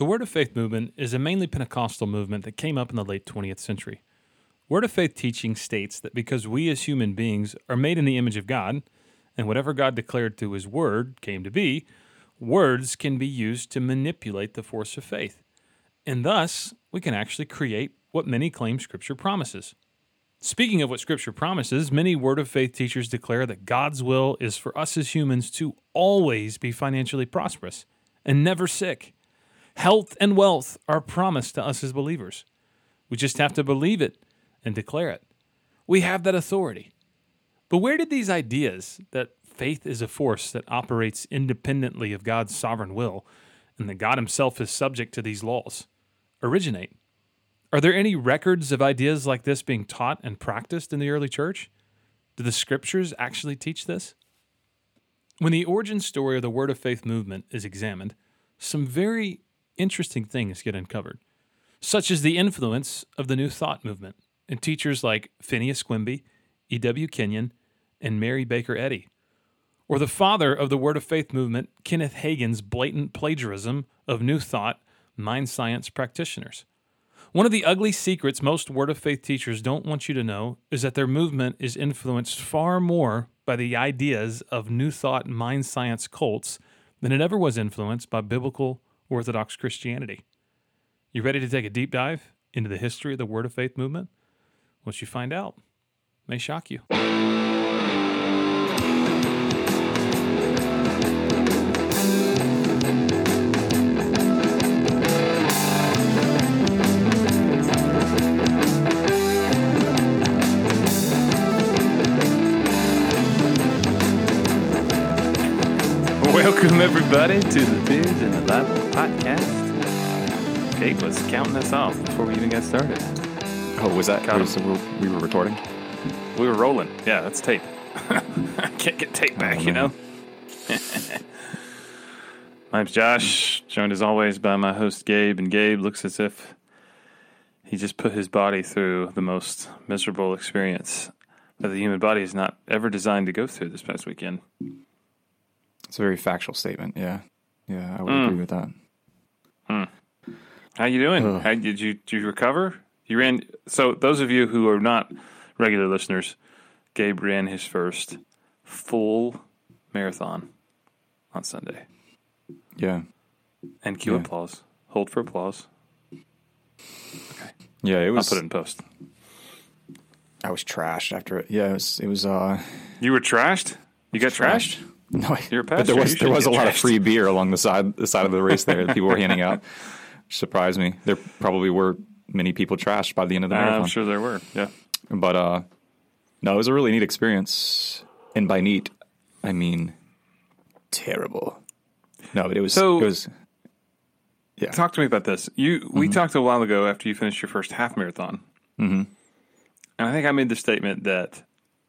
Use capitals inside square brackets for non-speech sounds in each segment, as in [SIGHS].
The Word of Faith movement is a mainly Pentecostal movement that came up in the late 20th century. Word of Faith teaching states that because we as human beings are made in the image of God, and whatever God declared through His Word came to be, words can be used to manipulate the force of faith. And thus, we can actually create what many claim Scripture promises. Speaking of what Scripture promises, many Word of Faith teachers declare that God's will is for us as humans to always be financially prosperous and never sick. Health and wealth are promised to us as believers. We just have to believe it and declare it. We have that authority. But where did these ideas that faith is a force that operates independently of God's sovereign will and that God Himself is subject to these laws originate? Are there any records of ideas like this being taught and practiced in the early church? Do the scriptures actually teach this? When the origin story of the Word of Faith movement is examined, some very interesting things get uncovered, such as the influence of the New Thought movement and teachers like Phineas Quimby, E.W. Kenyon, and Mary Baker Eddy, or the father of the Word of Faith movement, Kenneth Hagin's blatant plagiarism of New Thought mind science practitioners. One of the ugly secrets most Word of Faith teachers don't want you to know is that their movement is influenced far more by the ideas of New Thought mind science cults than it ever was influenced by biblical Orthodox Christianity. You ready to take a deep dive into the history of the Word of Faith movement? What you find out may shock you. Everybody, to the Beers and the Bible podcast. Kate was counting us off before we even got started. Oh, was that? Him. was- we, were, we were recording. We were rolling. Yeah, that's tape. [LAUGHS] Can't get tape back, you know? [LAUGHS] my name's Josh, joined as always by my host, Gabe. And Gabe looks as if he just put his body through the most miserable experience that the human body is not ever designed to go through this past weekend. It's a very factual statement. Yeah, yeah, I would Mm. agree with that. How you doing? Ugh. How, did you did you recover? You ran. So those of you who are not regular listeners, Gabe ran his first full marathon on Sunday. Yeah, And cue Yeah. applause. Hold for applause. Okay. Yeah. It was. I'll put it in post. I was trashed after it. Yeah, it was. It was. Uh, You were trashed. You got trashed. No, You're a but there was you there should was a get lot of free beer along the side the side of the race there that people were handing out. Which [LAUGHS] surprised me. There probably were many people trashed by the end of the marathon. I'm sure there were. Yeah. But uh, no, it was a really neat experience. And by neat, I mean terrible. No, but it was. So- it was. Yeah. Talk to me about this. You we talked a while ago after you finished your first half marathon, mm-hmm. and I think I made the statement that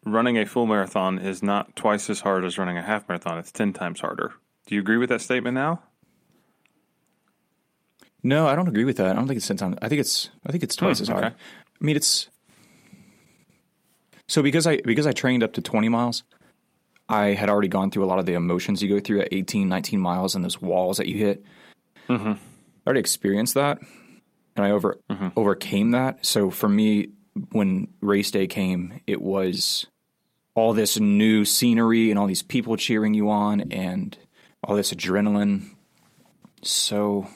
running a full marathon is not twice as hard as running a half marathon. It's ten times harder. Do you agree with that statement now? No, I don't agree with that. I don't think it's ten times. I think it's. I think it's twice Hmm, as hard. okay. I mean, it's. So because I because I trained up to twenty miles, I had already gone through a lot of the emotions you go through at 18, 19 miles and those walls that you hit. Mm-hmm. I already experienced that, and I over overcame that. So for me, when race day came, it was all this new scenery and all these people cheering you on and all this adrenaline. So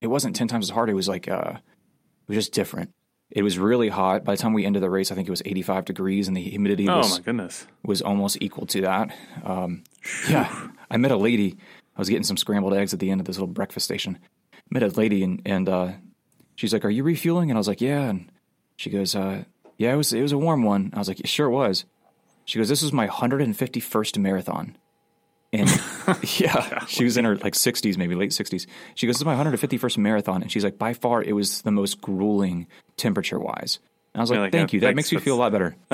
it wasn't 10 times as hard. It was like, uh, it was just different. It was really hot. By the time we ended the race, I think it was 85 degrees and the humidity Oh was, my goodness! was almost equal to that. Um, yeah. I met a lady. I was getting some scrambled eggs at the end of this little breakfast station. Met a lady and, and, uh, she's like, are you refueling? And I was like, yeah. And she goes, uh, yeah, it was, it was a warm one. I was like, it sure was. She goes, this was my 151st marathon. And [LAUGHS] yeah, she was in her like 60s, maybe late 60s. She goes, This is my 151st marathon. And she's like, By far, it was the most grueling temperature wise. I was like, like, Thank you. That makes me feel a lot better. [LAUGHS]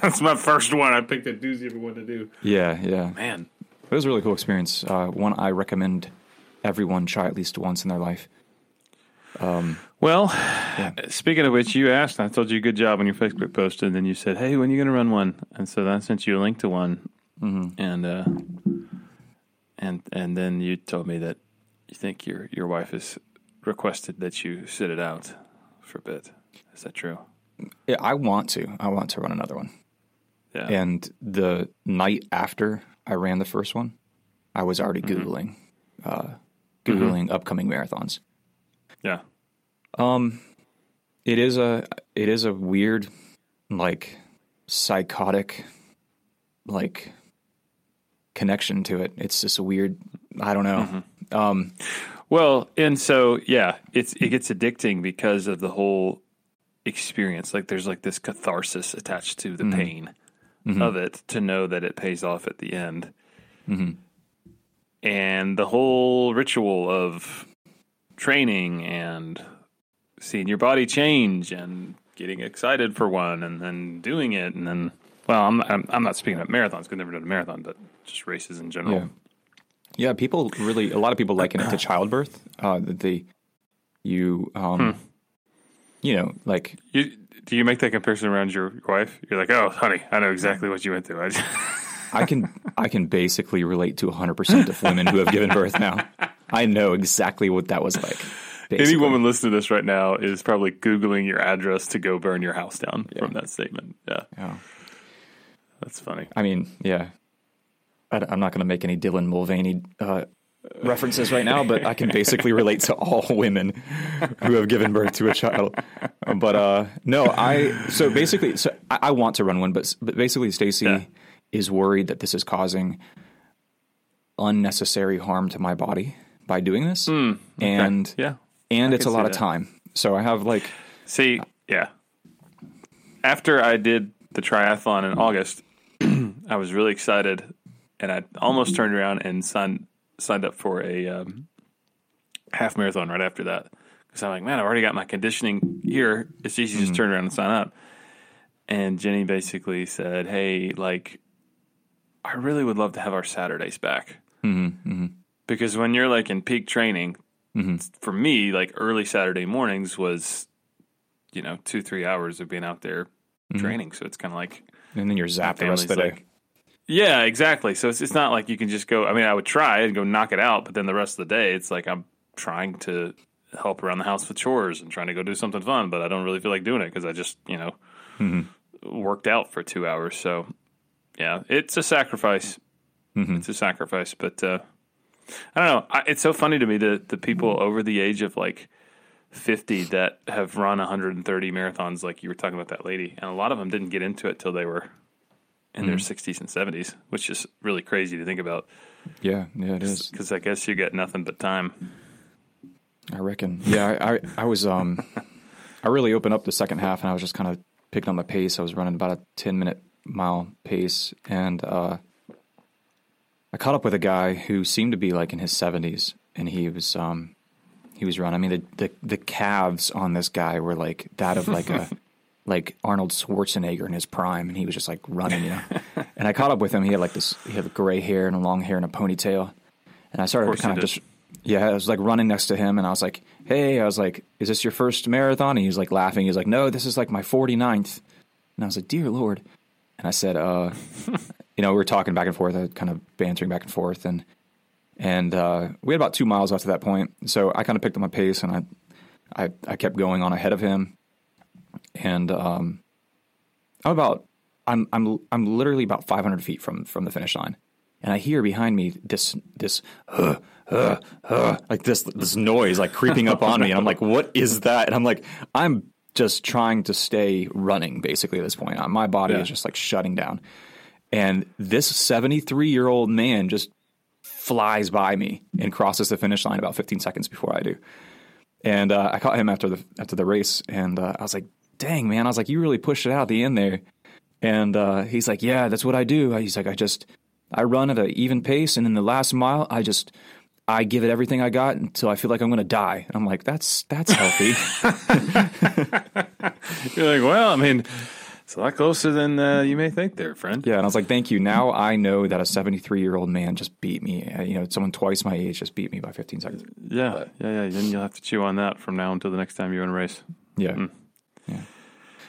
That's my first one. I picked a doozy of one to do. Yeah, yeah. Man, It was a really cool experience. Uh, one I recommend everyone try at least once in their life. Well, speaking of which, you asked. I told you good job on your Facebook post, and then you said, "Hey, when are you going to run one?" And so then I sent you a link to one, and uh, and and then you told me that you think your your wife has requested that you sit it out for a bit. Is that true? Yeah, I want to. I want to run another one. Yeah. And the night after I ran the first one, I was already Mm-hmm. googling, uh, googling upcoming marathons. Yeah. Um, It is a it is a weird, like psychotic, like connection to it. It's just a weird. I don't know. Um, Well, and so yeah, it's it gets addicting because of the whole experience. Like there's like this catharsis attached to the pain of it to know that it pays off at the end. And the whole ritual of training and seeing your body change and getting excited for one and then doing it and then well, I'm I'm, I'm not speaking about marathons because I've never done a marathon, but just races in general. Yeah. Yeah, people really. A lot of people liken it to childbirth. Uh, that they, you, um, you know, like You, do you make that comparison around your wife? You're like, oh, honey, I know exactly what you went through. I can, I can basically relate to 100 percent of women who have given birth now. I know exactly what that was like. any woman listening to this right now is probably googling your address to go burn your house down from that statement. Yeah, Yeah. that's funny. I mean, yeah. I, am not going to make any Dylan Mulvaney uh, references right now, but I can basically relate to all women who have given birth to a child. But uh, no, I so basically, so I, I want to run one, but but basically, Stacy Yeah. Is worried that this is causing unnecessary harm to my body by doing this, and Yeah. and it's a lot of that. time. So I have like See, yeah. After I did the triathlon in August, [CLEARS THROAT] I was really excited, and I almost turned around and signed signed up for a um, half marathon right after that because I'm like, man, I've already got my conditioning here. It's easy to just turn around and sign up. And Jenny basically said, "Hey, like, I really would love to have our Saturdays back mm-hmm, mm-hmm. because when you're like in peak training, mm-hmm. for me, like early Saturday mornings was." you know, two, three hours of being out there training. So it's kind of like, and then you're zapped the rest of the day. like, yeah, exactly. So it's, it's not like you can just go, I mean, I would try and go knock it out, but then the rest of the day, it's like I'm trying to help around the house with chores and trying to go do something fun, but I don't really feel like doing it because I just, you know, worked out for two hours. So yeah, it's a sacrifice. It's a sacrifice, but, uh, I don't know. I, it's so funny to me that the people over the age of like 50 that have run 130 marathons, like you were talking about that lady, and a lot of them didn't get into it till they were in their 60s and 70s, which is really crazy to think about Yeah, yeah, it is. because I guess you get nothing but time. I reckon. Yeah, I, I, I was um, I really opened up the second half, and I was just kind of picking up my pace. I was running about a ten minute mile pace, and uh, I caught up with a guy who seemed to be like in his seventies, and he was um, he was running. I mean, the, the the calves on this guy were like that of like a [LAUGHS] like Arnold Schwarzenegger in his prime, and he was just like running, you know. and I caught up with him. He had like this, he had gray hair and long hair and a ponytail, and I started to kind he of just yeah, I was like running next to him and I was like, hey, I was like, is this your first marathon? And he was like laughing. He was like, no, this is like my 49th. And I was like, dear Lord. And I said, uh, you know, we were talking back and forth, uh, kind of bantering back and forth. And, and, uh, we had about two miles at that point. So I kind of picked up my pace and I, I, I kept going on ahead of him. And, um, I'm about, I'm, I'm, I'm literally about 500 feet from, from the finish line. And I hear behind me this, this, uh, uh, uh, like this, this noise like creeping up on me. And I'm like, what is that? And I'm like, I'm just trying to stay running basically at this point. Uh, My body Yeah. is just like shutting down. And this 73 year old man just flies by me and crosses the finish line about 15 seconds before I do. And uh, I caught him after the after the race, and uh, I was like, "Dang, man!" I was like, "You really pushed it out at the end there." And uh, he's like, "Yeah, that's what I do." He's like, "I just I run at an even pace, and in the last mile, I just I give it everything I got until I feel like I'm going to die." And I'm like, "That's that's healthy." [LAUGHS] [LAUGHS] You're like, well, I mean, it's a lot closer than uh, you may think there, friend. yeah, and I was like, "Thank you." Now I know that a 73 year old man just beat me. Uh, you know, someone twice my age just beat me by 15 seconds. Yeah, yeah, yeah. Then you'll have to chew on that from now until the next time you're in a race. Yeah, yeah.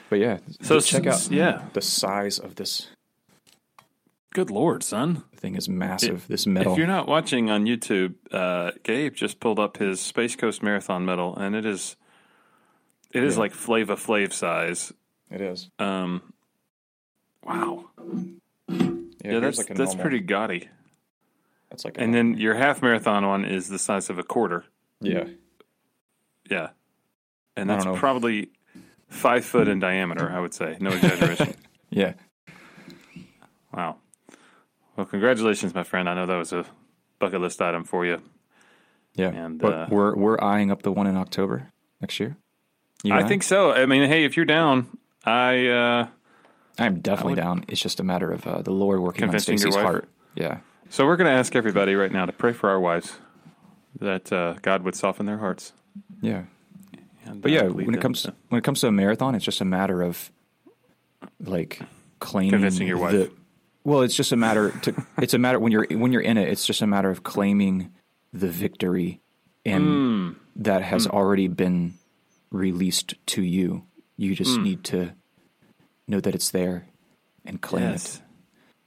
But yeah, So check out yeah. the size of this Good lord, son! The thing is massive. this medal. If you're not watching on YouTube, uh, Gabe just pulled up his Space Coast Marathon medal, and it is it is Yeah. like Flava Flav size. it is. Um, wow, Yeah, yeah, that's like a that's normal- pretty gaudy. That's like And then your half marathon one is the size of a quarter. yeah. Yeah, and that's probably five foot in diameter. I would say, no [LAUGHS] exaggeration. Yeah. wow. Well, congratulations, my friend. I know that was a bucket list item for you. Yeah. And, but uh, we're we're eyeing up the one in October next year. You I think so. I mean, hey, if you're down, I uh, I'm definitely down. It's just a matter of uh, the Lord working on Stacy's heart. Yeah. so we're going to ask everybody right now to pray for our wives that uh, God would soften their hearts. Yeah. And, But uh, yeah, when it comes to- when it comes to a marathon, it's just a matter of like claiming Convincing your wife. the- well, it's just a matter to it's a matter when you're when you're in it. It's just a matter of claiming the victory, and Mm. that has already been released to you. You just Mm. need to know that it's there and claim it.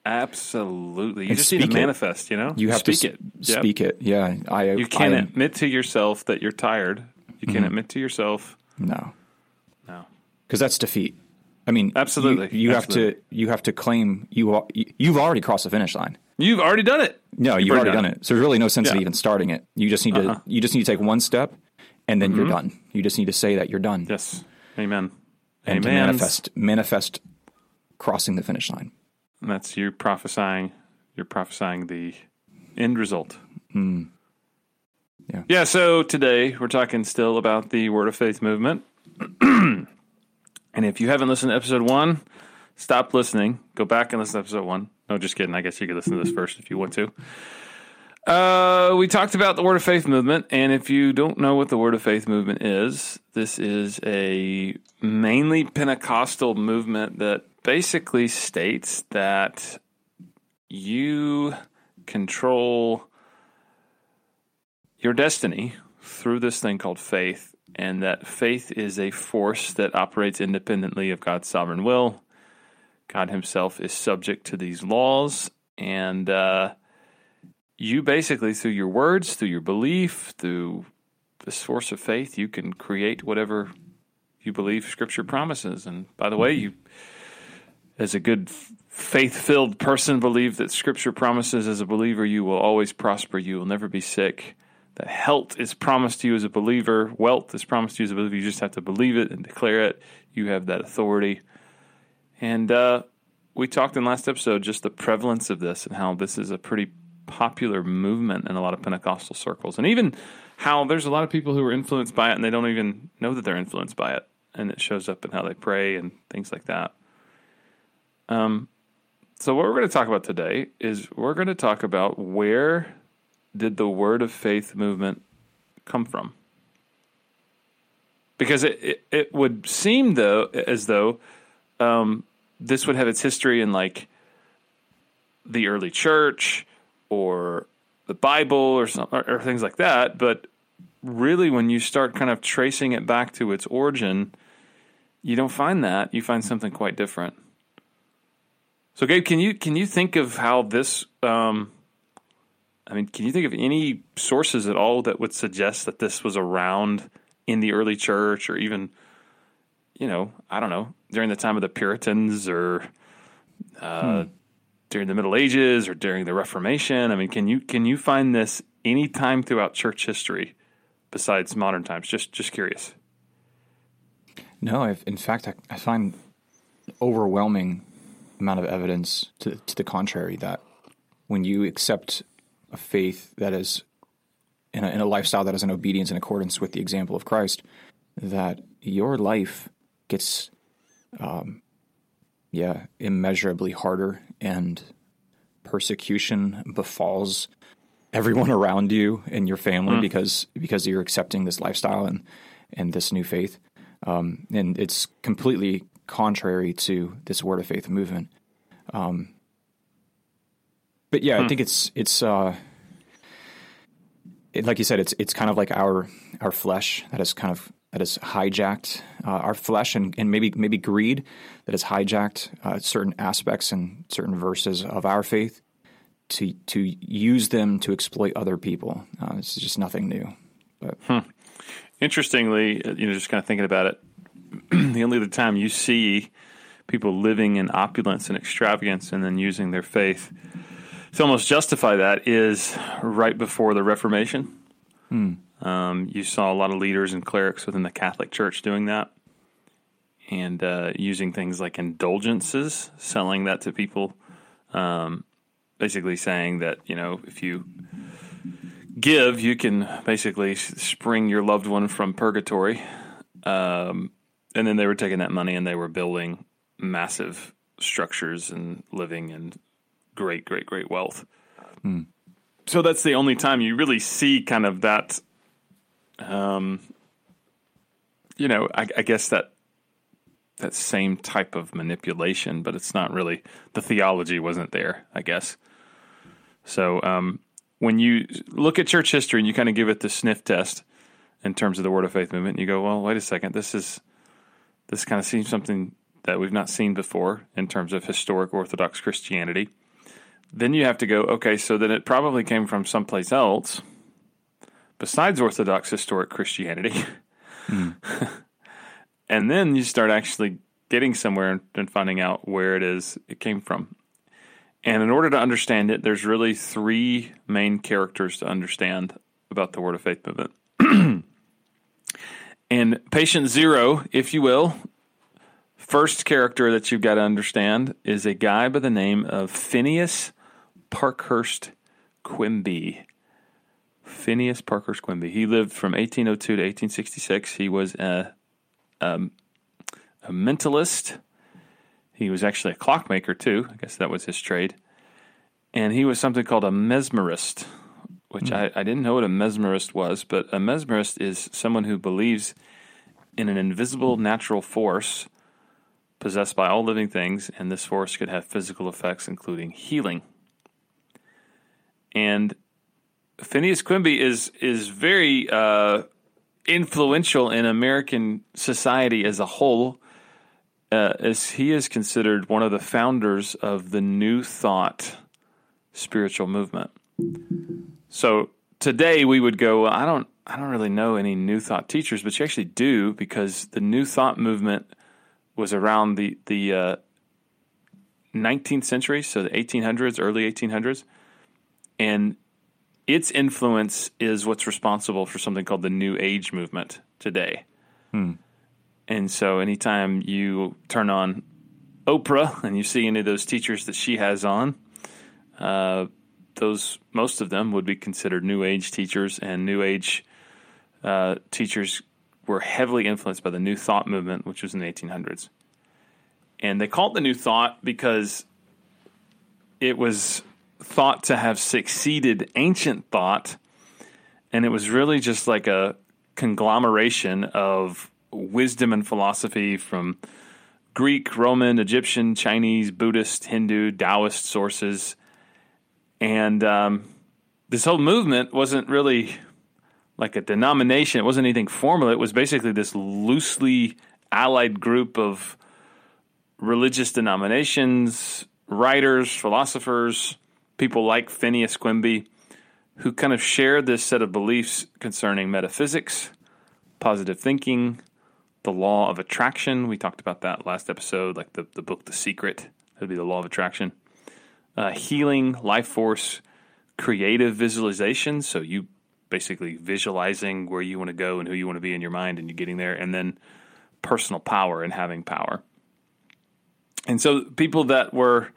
Absolutely. You And just need to speak it. manifest, you know? You have speak to it. s- Yep. speak it. Yeah, I. You can't I, admit to yourself that you're tired. You Mm-hmm. can't admit to yourself. no, No. because that's defeat. I mean, Absolutely. You, have Absolutely. to you have to claim you are, you've already crossed the finish line. You've already done it. No, you've, already done it. So there's really no sense in even starting it. You just need Uh-huh. Mm-hmm. to you just need to take one step, and then you're done. You just need to say that you're done, Yes. Amen. and Amen. manifest manifest crossing the finish line. And that's you prophesying. You're prophesying the end result. Hmm. Yeah. Yeah. So today we're talking still about the Word of Faith movement. [CLEARS THROAT] and if you haven't listened to episode one, stop listening. Go back and listen to episode one. No, just kidding. I guess you could listen to this first if you want to. Uh, we talked about the Word of Faith movement, and if you don't know what the Word of Faith movement is, this is a mainly Pentecostal movement that basically states that you control your destiny through this thing called faith, and that faith is a force that operates independently of God's sovereign will. God Himself is subject to these laws, and uh, you basically, through your words, through your belief, through this force of faith, you can create whatever you believe Scripture promises. And by the way, you, as a good faith filled person, believe that Scripture promises as a believer, you will always prosper, you will never be sick. That health is promised to you as a believer, wealth is promised to you as a believer. You just have to believe it and declare it. You have that authority. And uh, we talked in last episode just the prevalence of this and how this is a pretty popular movement in a lot of Pentecostal circles, and even how there's a lot of people who are influenced by it and they don't even know that they're influenced by it, and it shows up in how they pray and things like that. Um, so what we're going to talk about today is we're going to talk about where did the Word of Faith movement come from? Because it, it, it would seem though as though um, this would have its history in like the early church or the Bible or some or, or things like that. But really, when you start kind of tracing it back to its origin, you don't find that. You find something quite different. So, Gabe, can you can you think of how this? Um, I mean, can you think of any sources at all that would suggest that this was around in the early church, or even, you know, I don't know, during the time of the Puritans, or uh, during the Middle Ages, or during the Reformation? I mean, can you can you find this any time throughout church history besides modern times? Just just curious. No, I've, in fact, I, I find overwhelming amount of evidence to to the contrary that when you accept a faith that is in a, in a lifestyle that is in obedience in accordance with the example of Christ, that your life gets, um, yeah, immeasurably harder and persecution befalls everyone [LAUGHS] around you and your family because because you're accepting this lifestyle and and this new faith um, and it's completely contrary to this word of faith movement. Um, but yeah, I think it's it's uh, it, like you said, it's it's kind of like our our flesh that has kind of that has hijacked uh, our flesh and, and maybe maybe greed that has hijacked uh, certain aspects and certain verses of our faith to to use them to exploit other people. Uh, this is just nothing new. But hmm. interestingly, uh, you know, just kind of thinking about it, [CLEARS THROAT] the only other time you see people living in opulence and extravagance and then using their faith to almost justify that is right before the Reformation. Hmm. Um, you saw a lot of leaders and clerics within the Catholic Church doing that and uh, using things like indulgences, selling that to people. Um, basically saying that, you know, if you give, you can basically spring your loved one from purgatory. Um, and then they were taking that money and they were building massive structures and living in great, great, great wealth. Hmm. So that's the only time you really see kind of that, um, you know, I, I guess that that same type of manipulation, but it's not really the theology wasn't there, I guess. So um, when you look at church history and you kind of give it the sniff test in terms of the Word of Faith movement, you go, well, wait a second, this is this kind of seems something that we've not seen before in terms of historic Orthodox Christianity. Then you have to go, okay, so then it probably came from someplace else besides Orthodox historic Christianity. Mm. [LAUGHS] and then you start actually getting somewhere and finding out where it is it came from. And in order to understand it, there's really three main characters to understand about the Word of Faith movement. [CLEARS THROAT] and patient zero, if you will, first character that you've got to understand is a guy by the name of Phineas Parkhurst Quimby. Phineas Parkhurst Quimby. He lived from 1802 to 1866. He was a, um, a mentalist he was actually a clockmaker too. I guess that was his trade. And he was something called a mesmerist, which mm. I, I didn't know what a mesmerist was, but a mesmerist is someone who believes in an invisible natural force possessed by all living things, and this force could have physical effects, including healing. And Phineas Quimby is is very uh, influential in American society as a whole uh, as he is considered one of the founders of the New Thought spiritual movement. So today we would go, I don't, I don't really know any New Thought teachers, but you actually do because the New Thought movement was around the the uh, 19th century, so the 1800s, early 1800s, and its influence is what's responsible for something called the New Age movement today. Hmm. And so anytime you turn on Oprah and you see any of those teachers that she has on, uh, those most of them would be considered New Age teachers, and New Age uh, teachers were heavily influenced by the New Thought movement, which was in the 1800s. And they called it the New Thought because it was thought to have succeeded ancient thought, and it was really just like a conglomeration of wisdom and philosophy from Greek, Roman, Egyptian, Chinese, Buddhist, Hindu, Taoist sources. And um, this whole movement wasn't really like a denomination, it wasn't anything formal. It was basically this loosely allied group of religious denominations, writers, philosophers, people like Phineas Quimby, who kind of share this set of beliefs concerning metaphysics, positive thinking, the law of attraction. We talked about that last episode, like the, the book The Secret. That'd be the law of attraction. Uh, healing, life force, creative visualization. So you basically visualizing where you want to go and who you want to be in your mind and you're getting there. And then personal power and having power. And so people that were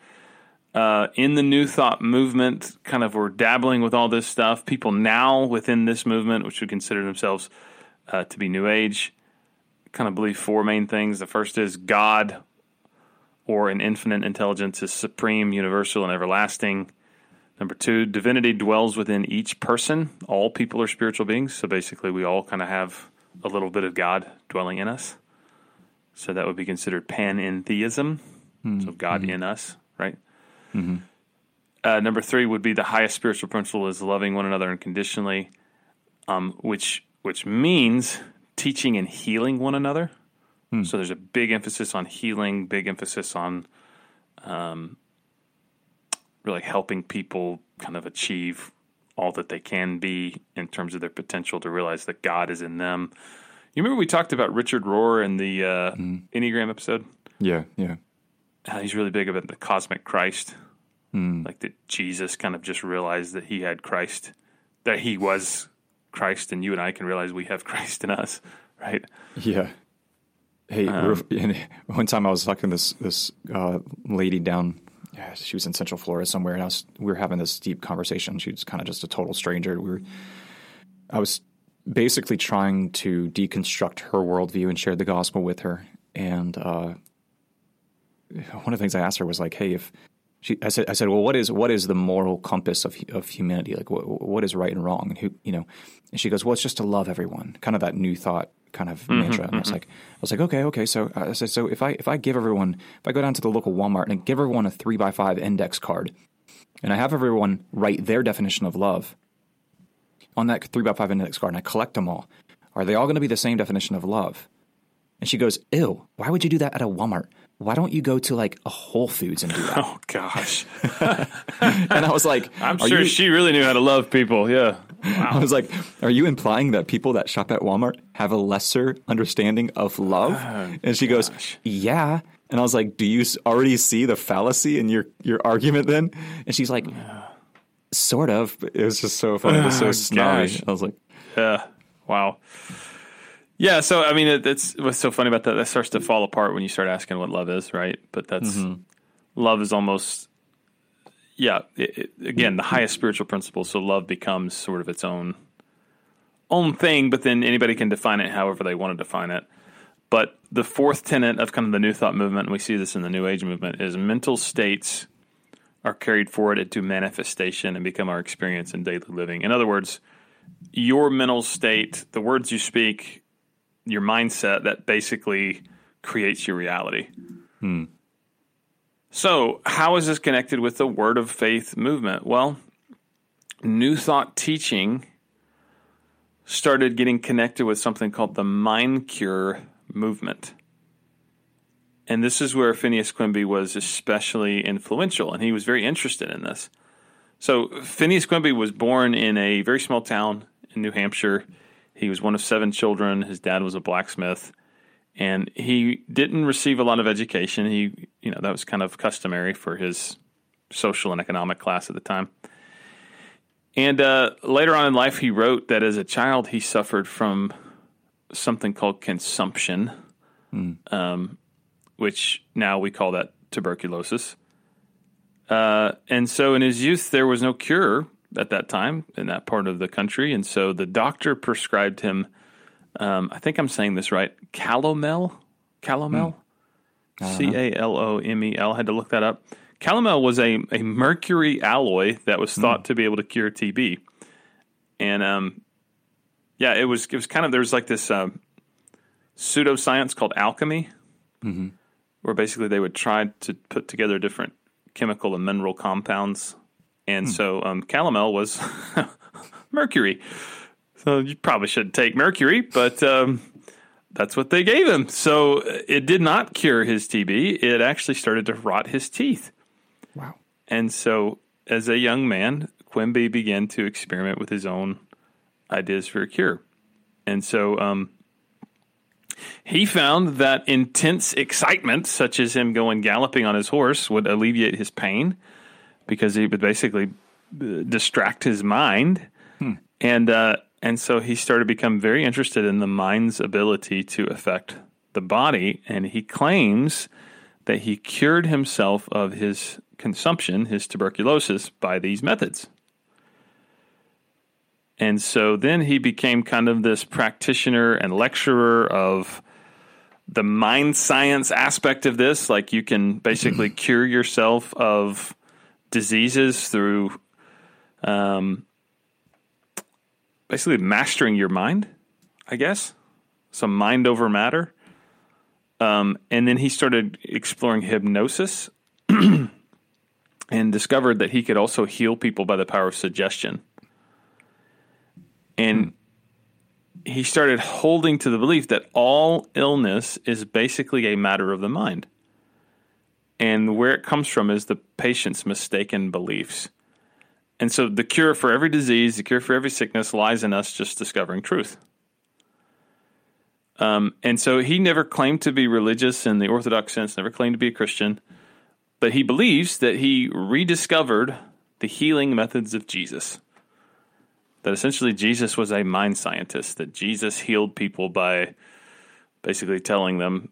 uh, in the New Thought movement kind of were dabbling with all this stuff. People now within this movement, which would consider themselves uh, to be New Age, kind of believe four main things. The first is God or an infinite intelligence is supreme, universal, and everlasting. Number two, divinity dwells within each person. All people are spiritual beings. So basically, we all kind of have a little bit of God dwelling in us. So that would be considered panentheism. Mm-hmm. So God mm-hmm. in us, right? Mm-hmm. Uh, number three would be the highest spiritual principle is loving one another unconditionally, um, which which means teaching and healing one another. So there's a big emphasis on healing, big emphasis on um, really helping people kind of achieve all that they can be in terms of their potential to realize that God is in them. You remember we talked about Richard Rohr in the uh, Enneagram episode? Yeah, yeah. How he's really big about the cosmic Christ. Like that Jesus kind of just realized that he had Christ, that he was Christ, and you and I can realize we have [LAUGHS] Christ in us, right? Yeah. Hey, Um, one time I was talking to this this uh, lady down. She was in Central Florida somewhere, and I was we were having this deep conversation. She was kind of just a total stranger. We were, I was basically trying to deconstruct her worldview and share the gospel with her. And uh, one of the things I asked her was like, "Hey, if she," I said, "I said, well, what is what is the moral compass of of humanity? Like, what what is right and wrong? And who, you know?" And she goes, "Well, it's just to love everyone." Kind of that new thought kind of mm-hmm, mantra. And I was mm-hmm. like, I was like, okay, okay. So I said, so if I if I give everyone, if I go down to the local Walmart and I give everyone a three by five index card, and I have everyone write their definition of love on that three by five index card, and I collect them all, are they all going to be the same definition of love? And she goes, ew, why would you do that at a Walmart? Why don't you go to like a Whole Foods and do that? [LAUGHS] Oh gosh, [LAUGHS] and I was like, [LAUGHS] I'm sure you- she really knew how to love people. Yeah, I was like, are you implying that people that shop at Walmart have a lesser understanding of love? Oh, and she goes, yeah. And I was like, do you already see the fallacy in your, your argument then? And she's like, sort of. It was just so funny. It was so oh, snobby. gosh. I was like, Yeah. Wow. Yeah. So I mean, it, it's what's so funny about that. That starts to fall apart when you start asking what love is, right? But that's mm-hmm. love is almost, yeah. It, it- again, the highest spiritual principle. So love becomes sort of its own own thing, but then anybody can define it however they want to define it. But the fourth tenet of kind of the New Thought movement, and we see this in the New Age movement, is mental states are carried forward into manifestation and become our experience in daily living. In other words, your mental state, the words you speak, your mindset that basically creates your reality. Hmm. So, how is this connected with the Word of Faith movement? Well, New Thought teaching started getting connected with something called the Mind Cure movement. And this is where Phineas Quimby was especially influential, and he was very interested in this. So Phineas Quimby was born in a very small town in New Hampshire. He was one of seven children. His dad was a blacksmith, and he didn't receive a lot of education. He, you know, that was kind of customary for his social and economic class at the time. And uh, later on in life, he wrote that as a child, he suffered from something called consumption, um, which now we call that tuberculosis. Uh, and so in his youth, there was no cure at that time in that part of the country. And so the doctor prescribed him, um, I think I'm saying this right, calomel? Calomel? C A L O M E L. Had to look that up. Calomel was a, a mercury alloy that was thought to be able to cure TB. And um, yeah, it was it was kind of there was like this um, pseudoscience called alchemy, where basically they would try to put together different chemical and mineral compounds, and so um, calomel was [LAUGHS] mercury. So you probably shouldn't take mercury, but um, that's what they gave him. So uh, it did not cure his TB. It actually started to rot his teeth. wow. And so, as a young man, Quimby began to experiment with his own ideas for a cure. And so, um, he found that intense excitement, such as him going galloping on his horse, would alleviate his pain because he would basically uh, distract his mind. And uh, and so he started to become very interested in the mind's ability to affect the body. And he claims that he cured himself of his consumption, his tuberculosis, by these methods. And so then he became kind of this practitioner and lecturer of the mind science aspect of this. Like you can basically [CLEARS THROAT] cure yourself of diseases through um, basically mastering your mind, I guess. Some mind over matter. Um, and then he started exploring hypnosis [CLEARS THROAT] and discovered that he could also heal people by the power of suggestion. And he started holding to the belief that all illness is basically a matter of the mind. And where it comes from is the patient's mistaken beliefs. And so the cure for every disease, the cure for every sickness lies in us just discovering truth. Um, and so he never claimed to be religious in the Orthodox sense, never claimed to be a Christian, but he believes that he rediscovered the healing methods of Jesus. That essentially Jesus was a mind scientist, that Jesus healed people by basically telling them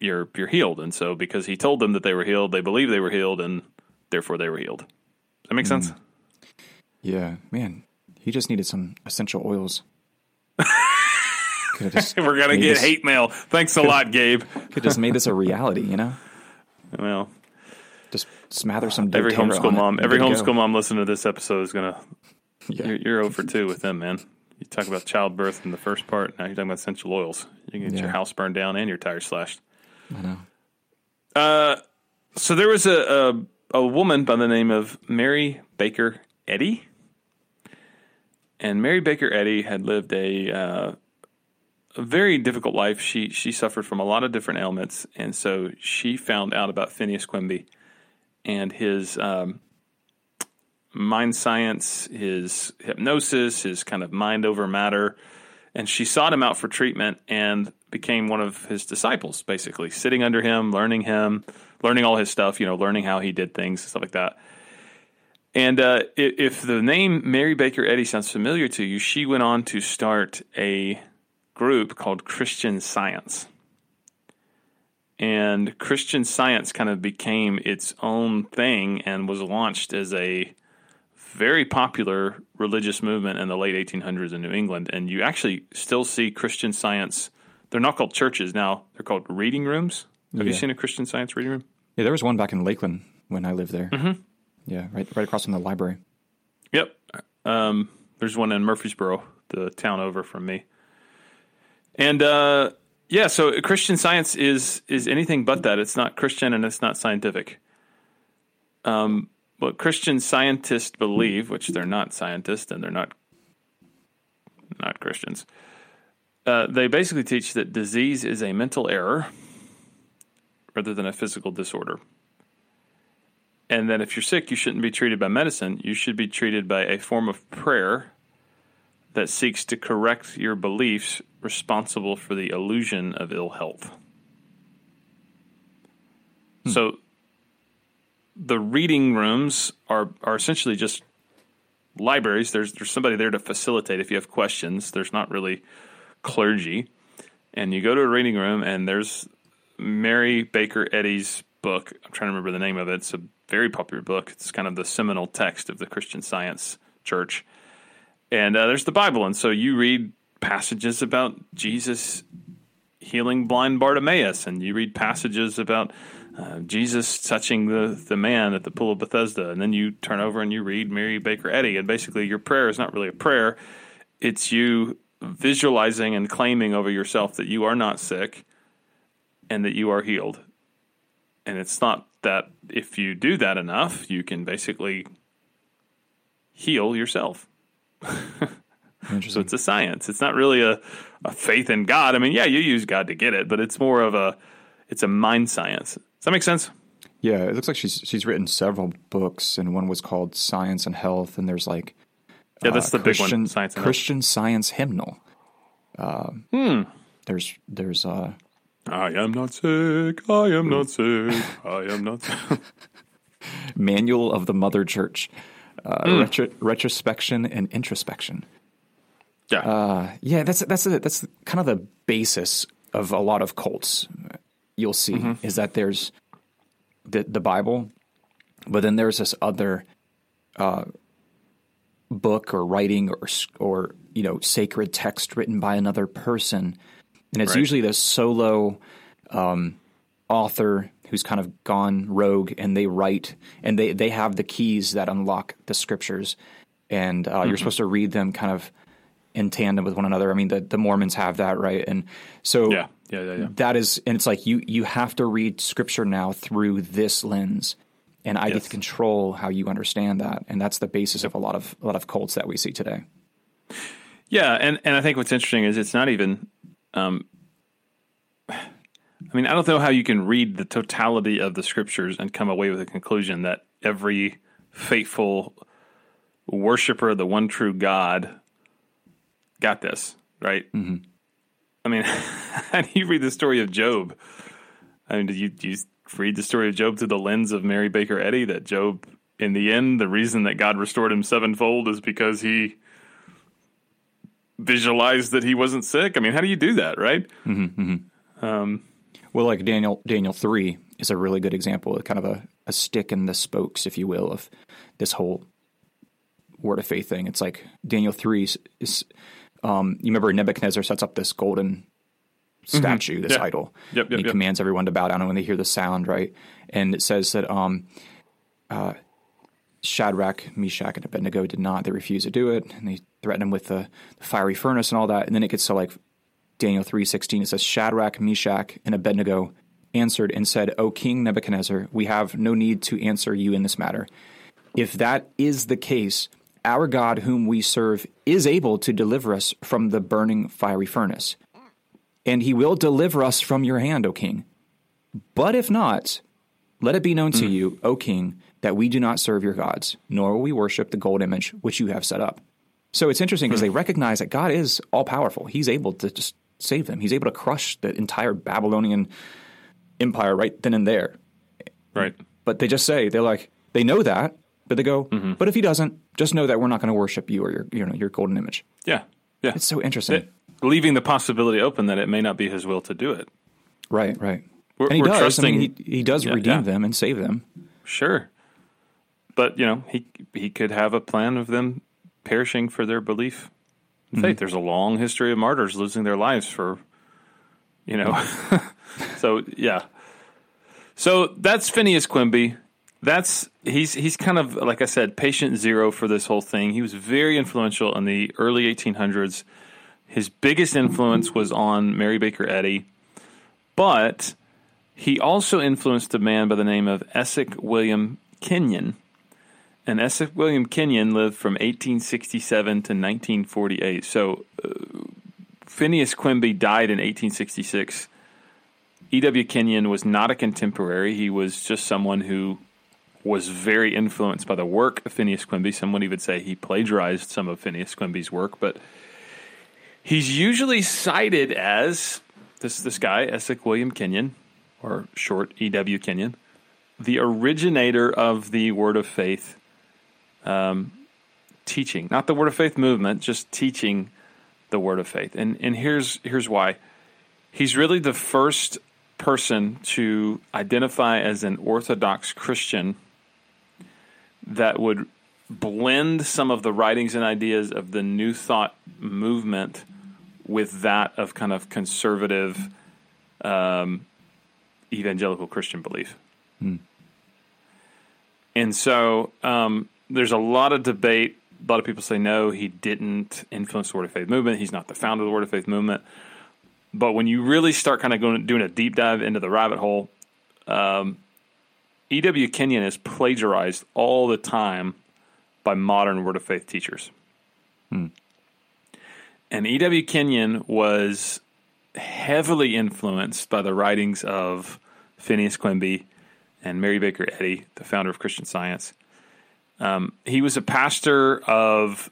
you're you're healed. And so because he told them that they were healed, they believed they were healed and therefore they were healed. Does that make hmm. sense? Yeah, man, he just needed some essential oils. [LAUGHS] We're gonna get this- hate mail. Thanks a lot, Gabe. Could just made this a reality, you know. [LAUGHS] Well, Just smother some every homeschool mom, every homeschool go. mom listening to this episode is gonna Yeah. You're, you're over two with them, man. You talk about childbirth in the first part. Now you're talking about essential oils. You can get your house burned down and your tires slashed. I know. Uh, so there was a, a a woman by the name of Mary Baker Eddy, and Mary Baker Eddy had lived a uh, a very difficult life. She she suffered from a lot of different ailments, and so she found out about Phineas Quimby and his um, mind science, his hypnosis, his kind of mind over matter, and she sought him out for treatment and became one of his disciples. Basically, sitting under him, learning him, learning all his stuff. You know, learning how he did things, stuff like that. And uh, if the name Mary Baker Eddy sounds familiar to you, she went on to start a group called Christian Science. And Christian Science kind of became its own thing and was launched as a very popular religious movement in the late 1800s in New England. And you actually still see Christian Science. They're not called churches now, they're called reading rooms. Have you seen a Christian Science reading room? Yeah, there was one back in Lakeland when I lived there. Mm-hmm. Yeah, right, right across from the library. Yep. Um, there's one in Murfreesboro, the town over from me. And uh, yeah, so Christian science is is anything but that. It's not Christian and it's not scientific. Um, what Christian scientists believe, which they're not scientists and they're not not Christians, uh, they basically teach that disease is a mental error rather than a physical disorder. And that if you're sick, you shouldn't be treated by medicine. You should be treated by a form of prayer that seeks to correct your beliefs responsible for the illusion of ill health. So the reading rooms are, are essentially just libraries. There's there's somebody there to facilitate if you have questions. There's not really clergy. And you go to a reading room and there's Mary Baker Eddy's book. I'm trying to remember the name of it. It's a very popular book. It's kind of the seminal text of the Christian Science Church. And uh, there's the Bible. And so you read passages about Jesus healing blind Bartimaeus, and you read passages about uh, Jesus touching the, the man at the pool of Bethesda. And then you turn over and you read Mary Baker Eddy. And basically, your prayer is not really a prayer, it's you visualizing and claiming over yourself that you are not sick and that you are healed. And it's not that if you do that enough, you can basically heal yourself. [LAUGHS] So it's a science. It's not really a, a faith in God. I mean, yeah, you use God to get it, but it's more of a it's a mind science. Does that make sense? yeah, it looks like she's she's written several books, and one was called Science and Health, and there's like Yeah, that's uh, the big Christian, one. Science and health. Christian Science hymnal. Um, Hmm. There's there's uh I am not sick. I am not sick. I am not sick. [LAUGHS] [LAUGHS] Manual of the Mother Church, uh, Hmm. retro, retrospection and introspection. Yeah. Uh, yeah, that's that's a, that's kind of the basis of a lot of cults. You'll see Mm-hmm. is that there's the the Bible, but then there's this other uh, book or writing or or you know sacred text written by another person, and it's Right. usually this solo um, author who's kind of gone rogue, and they write and they they have the keys that unlock the scriptures, and uh, Mm-hmm. you're supposed to read them kind of in tandem with one another. I mean, the the Mormons have that, right? And so yeah. Yeah. Yeah. Yeah. that is and it's like you you have to read scripture now through this lens and i get to control how you understand that and that's the basis of a lot of a lot of cults that we see today Yeah, and, and I think what's interesting is it's not even. Um, I mean, I don't know how you can read the totality of the scriptures and come away with a conclusion that every faithful worshiper of the one true God got this right. Mm-hmm. I mean, [LAUGHS] how do you read the story of Job? I mean, do you, do you read the story of Job through the lens of Mary Baker Eddy? That Job, in the end, the reason that God restored him sevenfold is because he visualized that he wasn't sick. I mean, how do you do that, right? Mm-hmm, mm-hmm. Um, well, like Daniel, Daniel three is a really good example, of kind of a, a stick in the spokes, if you will, of this whole word of faith thing. It's like Daniel three is, is um, you remember Nebuchadnezzar sets up this golden statue, mm-hmm. this yeah. idol. Yep, yep, and he yep. commands everyone to bow down when they hear the sound, right? And it says that um, uh, Shadrach, Meshach, and Abednego did not. They refused to do it, and they threatened him with the, the fiery furnace and all that. And then it gets to like Daniel three sixteen. It says Shadrach, Meshach, and Abednego answered and said, "O King Nebuchadnezzar, we have no need to answer you in this matter. If that is the case, our God, whom we serve, is able to deliver us from the burning fiery furnace, and he will deliver us from your hand, O king. But if not, let it be known to mm. you, O king, that we do not serve your gods, nor will we worship the gold image which you have set up. So it's interesting because mm. they recognize that God is all powerful. He's able to just save them. He's able to crush the entire Babylonian empire right then and there. Right. But they just say, they're like, they know that, but they go, mm-hmm. but if he doesn't, just know that we're not going to worship you or your, you know, your golden image. Yeah. Yeah. It's so interesting. It, leaving the possibility open that it may not be his will to do it. Right, right. We're, and he does. Trusting, I mean, he, he does yeah, redeem yeah. them and save them. Sure. But, you know, he he could have a plan of them perishing for their belief in mm-hmm. faith. There's a long history of martyrs losing their lives for, you know. [LAUGHS] so, yeah. So that's Phineas Quimby that's he's he's kind of like I said, patient zero for this whole thing. He was very influential in the early 1800s. His biggest influence was on Mary Baker Eddy, but he also influenced a man by the name of Essek William Kenyon. And Essek William Kenyon lived from 1867 to 1948. So uh, Phineas Quimby died in 1866. E.W. Kenyon was not a contemporary. He was just someone who was very influenced by the work of Phineas Quimby. Someone even say he plagiarized some of Phineas Quimby's work, but he's usually cited as this this guy, Essek William Kenyon, or short E.W. Kenyon, the originator of the Word of Faith um, teaching, not the Word of Faith movement, just teaching the Word of Faith. And and here's here's why. He's really the first person to identify as an Orthodox Christian that would blend some of the writings and ideas of the New Thought movement with that of kind of conservative um, evangelical Christian belief. Hmm. And so um, there's a lot of debate. A lot of people say no, he didn't influence the Word of Faith movement. He's not the founder of the Word of Faith movement. But when you really start kind of going doing a deep dive into the rabbit hole, um, E.W. Kenyon is plagiarized all the time by modern Word of Faith teachers. Hmm. And E.W. Kenyon was heavily influenced by the writings of Phineas Quimby and Mary Baker Eddy, the founder of Christian Science. Um, he was a pastor of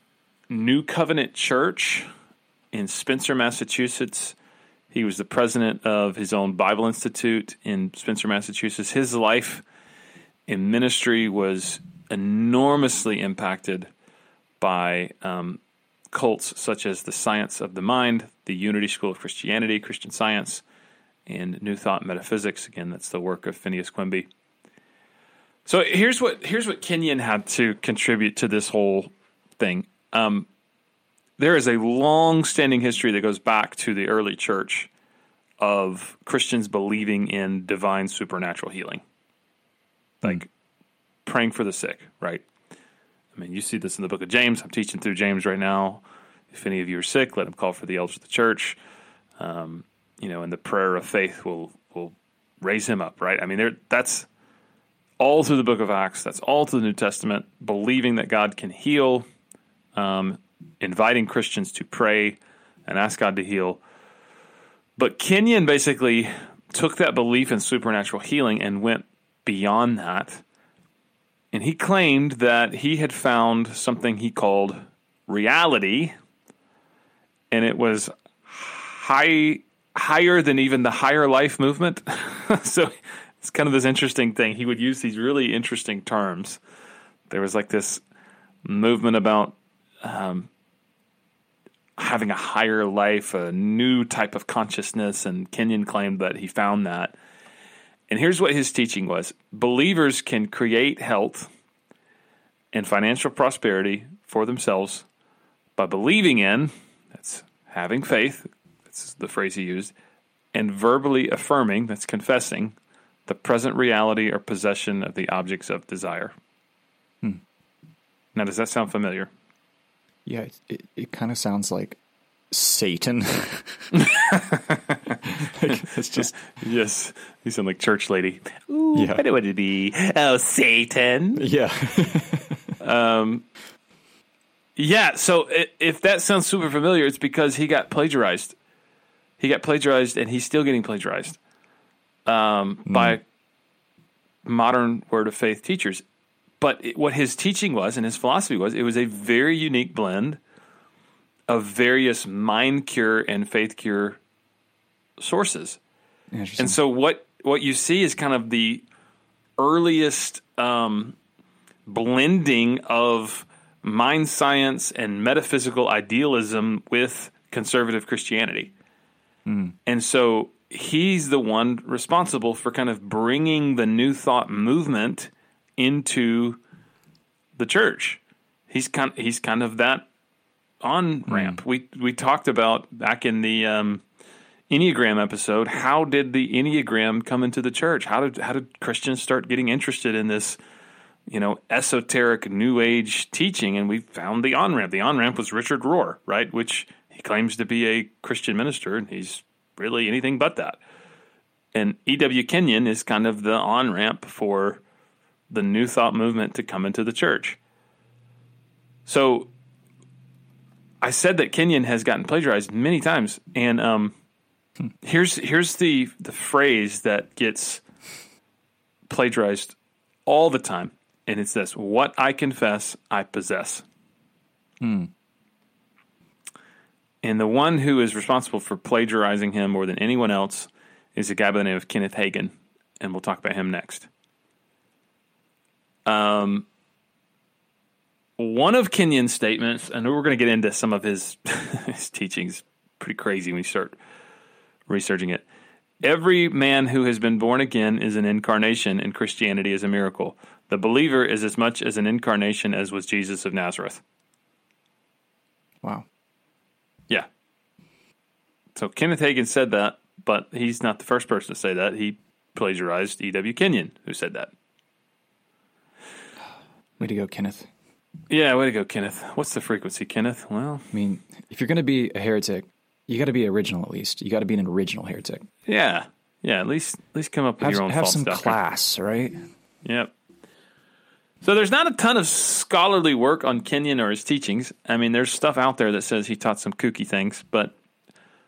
New Covenant Church in Spencer, Massachusetts. He was the president of his own Bible Institute in Spencer, Massachusetts. His life in ministry was enormously impacted by um, cults such as the Science of the Mind, the Unity School of Christianity, Christian Science, and New Thought Metaphysics. Again, that's the work of Phineas Quimby. So here's what here's what Kenyon had to contribute to this whole thing. Um, there is a long-standing history that goes back to the early church of Christians believing in divine supernatural healing like praying for the sick, right? I mean, you see this in the book of James. I'm teaching through James right now. If any of you are sick, let him call for the elders of the church. Um, you know, and the prayer of faith will will raise him up, right? I mean, there that's all through the book of Acts. That's all through the New Testament, believing that God can heal. Um, inviting Christians to pray and ask God to heal. But Kenyon basically took that belief in supernatural healing and went beyond that. And he claimed that he had found something he called reality, and it was high higher than even the higher life movement. [LAUGHS] so it's kind of this interesting thing. He would use these really interesting terms. There was like this movement about um, having a higher life, a new type of consciousness, and Kenyon claimed that he found that. And here's what his teaching was believers can create health and financial prosperity for themselves by believing in, that's having faith, that's the phrase he used, and verbally affirming, that's confessing, the present reality or possession of the objects of desire. Hmm. Now, does that sound familiar? Yeah, it, it, it kind of sounds like Satan. [LAUGHS] [LAUGHS] [LAUGHS] like, it's just yes, you sound like church lady. Ooh, don't want it be? Oh, Satan. Yeah. [LAUGHS] um. Yeah. So if that sounds super familiar, it's because he got plagiarized. He got plagiarized, and he's still getting plagiarized um, mm. by modern Word of Faith teachers. But it, what his teaching was and his philosophy was, it was a very unique blend of various mind cure and faith cure sources. And so what what you see is kind of the earliest um, blending of mind science and metaphysical idealism with conservative Christianity. Mm. And so he's the one responsible for kind of bringing the new thought movement into the church. He's kind he's kind of that on ramp. Mm. We we talked about back in the um, Enneagram episode. How did the Enneagram come into the church? How did how did Christians start getting interested in this? You know, esoteric New Age teaching, and we found the on ramp. The on ramp was Richard Rohr, right? Which he claims to be a Christian minister, and he's really anything but that. And E.W. Kenyon is kind of the on ramp for the New Thought movement to come into the church. So I said that Kenyon has gotten plagiarized many times, and um, hmm. here's here's the the phrase that gets plagiarized all the time, and it's this: "What I confess, I possess." Hmm. And the one who is responsible for plagiarizing him more than anyone else is a guy by the name of Kenneth Hagin, and we'll talk about him next. Um, one of Kenyon's statements, and we're going to get into some of his [LAUGHS] his teachings, pretty crazy when you start researching it. Every man who has been born again is an incarnation, and Christianity is a miracle. The believer is as much as an incarnation as was Jesus of Nazareth. Wow. Yeah. So Kenneth Hagin said that, but he's not the first person to say that. He plagiarized E.W. Kenyon, who said that. Way to go, Kenneth. Yeah, way to go, Kenneth. What's the frequency, Kenneth? Well, I mean, if you're going to be a heretic, you got to be original at least. You got to be an original heretic. Yeah, yeah. At least, at least come up with have, your own have false some class, right? Yep. So there's not a ton of scholarly work on Kenyon or his teachings. I mean, there's stuff out there that says he taught some kooky things, but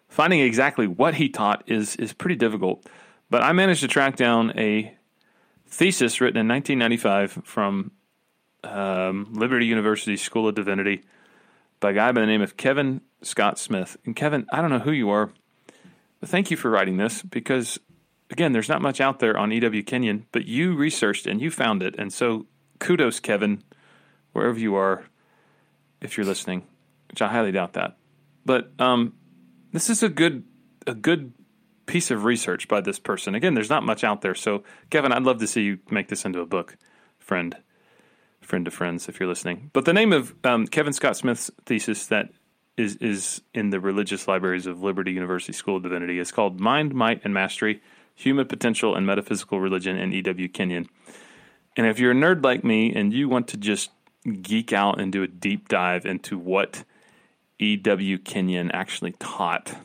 finding exactly what he taught is is pretty difficult. But I managed to track down a thesis written in 1995 from um, Liberty University School of Divinity by a guy by the name of Kevin Scott Smith. And Kevin, I don't know who you are, but thank you for writing this because, again, there's not much out there on E.W. Kenyon, but you researched and you found it. And so kudos, Kevin, wherever you are, if you're listening, which I highly doubt that. But um, this is a good a good piece of research by this person. Again, there's not much out there. So, Kevin, I'd love to see you make this into a book, friend friend of friends, if you're listening. But the name of um, Kevin Scott Smith's thesis that is is in the religious libraries of Liberty University School of Divinity It's called "Mind, Might, and Mastery: Human Potential and Metaphysical Religion" in E.W. Kenyon. And if you're a nerd like me and you want to just geek out and do a deep dive into what E.W. Kenyon actually taught,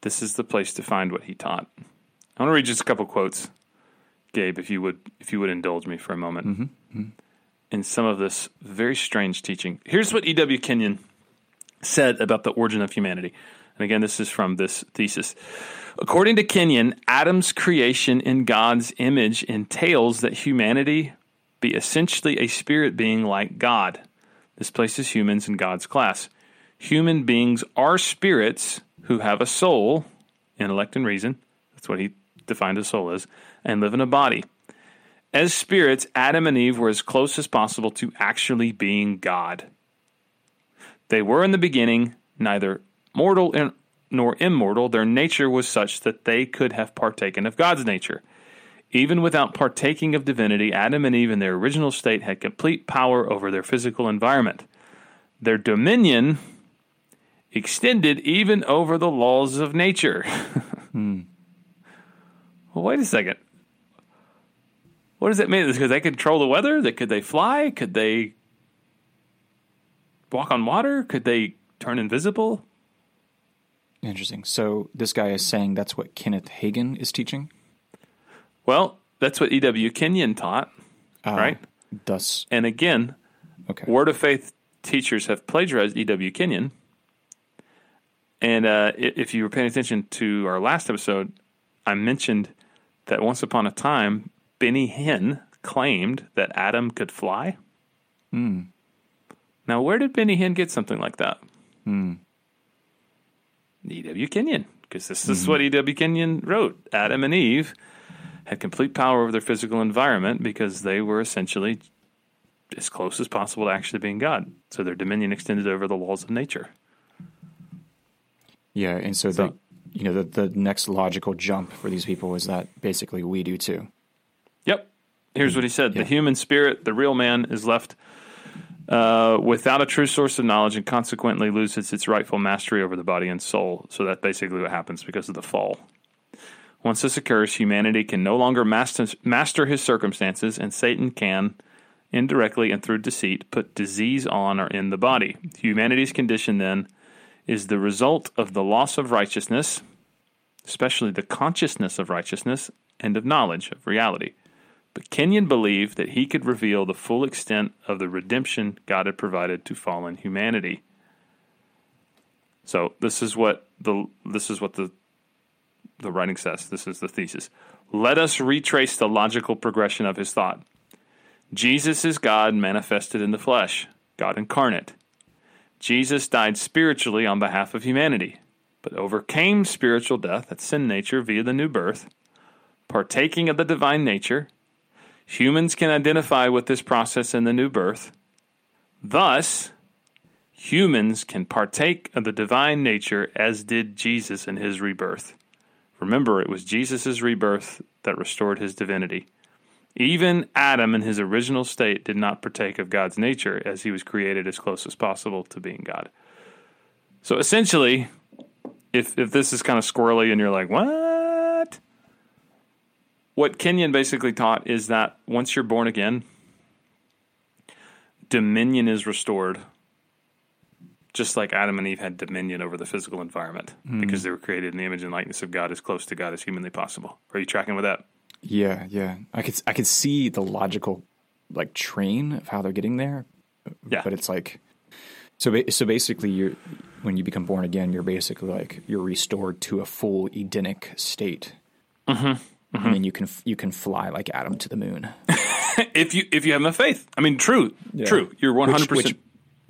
this is the place to find what he taught. I want to read just a couple quotes Gabe, if you would if you would indulge me for a moment. Mm-hmm. Mm-hmm. in some of this very strange teaching. Here's what E.W. Kenyon said about the origin of humanity. And again, this is from this thesis. According to Kenyon, Adam's creation in God's image entails that humanity be essentially a spirit being like God. This places humans in God's class. Human beings are spirits who have a soul, intellect and reason. That's what he defined a soul as, and live in a body. As spirits, Adam and Eve were as close as possible to actually being God. They were in the beginning neither mortal nor immortal. Their nature was such that they could have partaken of God's nature. Even without partaking of divinity, Adam and Eve in their original state had complete power over their physical environment. Their dominion extended even over the laws of nature. [LAUGHS] hmm. Well, wait a second. What does that mean? Because they control the weather? Could they fly? Could they walk on water? Could they turn invisible? Interesting. So this guy is saying that's what Kenneth Hagin is teaching. Well, that's what E.W. Kenyon taught, uh, right? Thus, and again, okay. Word of Faith teachers have plagiarized E.W. Kenyon. And uh, if you were paying attention to our last episode, I mentioned that once upon a time, Benny Hinn claimed that Adam could fly. Hmm. Now, where did Benny Hinn get something like that? Hmm. E.W. Kenyon, because this is mm-hmm. what E.W. Kenyon wrote. Adam and Eve had complete power over their physical environment because they were essentially as close as possible to actually being God. So their dominion extended over the laws of nature. Yeah, and so, so the you know the the next logical jump for these people was that basically we do too. Yep. Here's what he said: yeah. the human spirit, the real man, is left uh, without a true source of knowledge, and consequently loses its rightful mastery over the body and soul. So that's basically what happens because of the fall. Once this occurs, humanity can no longer master, master his circumstances, and Satan can, indirectly and through deceit, put disease on or in the body. Humanity's condition, then, is the result of the loss of righteousness, especially the consciousness of righteousness and of knowledge of reality. But Kenyon believed that he could reveal the full extent of the redemption God had provided to fallen humanity. So this is what the this is what the the writing says. This is the thesis. Let us retrace the logical progression of his thought. Jesus is God manifested in the flesh, God incarnate. Jesus died spiritually on behalf of humanity, but overcame spiritual death, at sin nature, via the new birth. Partaking of the divine nature, humans can identify with this process in the new birth. Thus, humans can partake of the divine nature as did Jesus in his rebirth. Remember, it was Jesus' rebirth that restored his divinity. Even Adam, in his original state, did not partake of God's nature as he was created as close as possible to being God. So essentially, if, if this is kind of squirrely and you're like, what? What Kenyon basically taught is that once you're born again, dominion is restored just like Adam and Eve had dominion over the physical environment mm. because they were created in the image and likeness of God, as close to God as humanly possible. Are you tracking with that? Yeah, yeah. I could I could see the logical like train of how they're getting there. Yeah, but it's like so. So basically, you're when you become born again, you're basically like you're restored to a full Edenic state. Mm-hmm. Mm-hmm. I mean, you can you can fly like Adam to the moon [LAUGHS] if you if you have enough faith. I mean, true, yeah. true. You're one hundred percent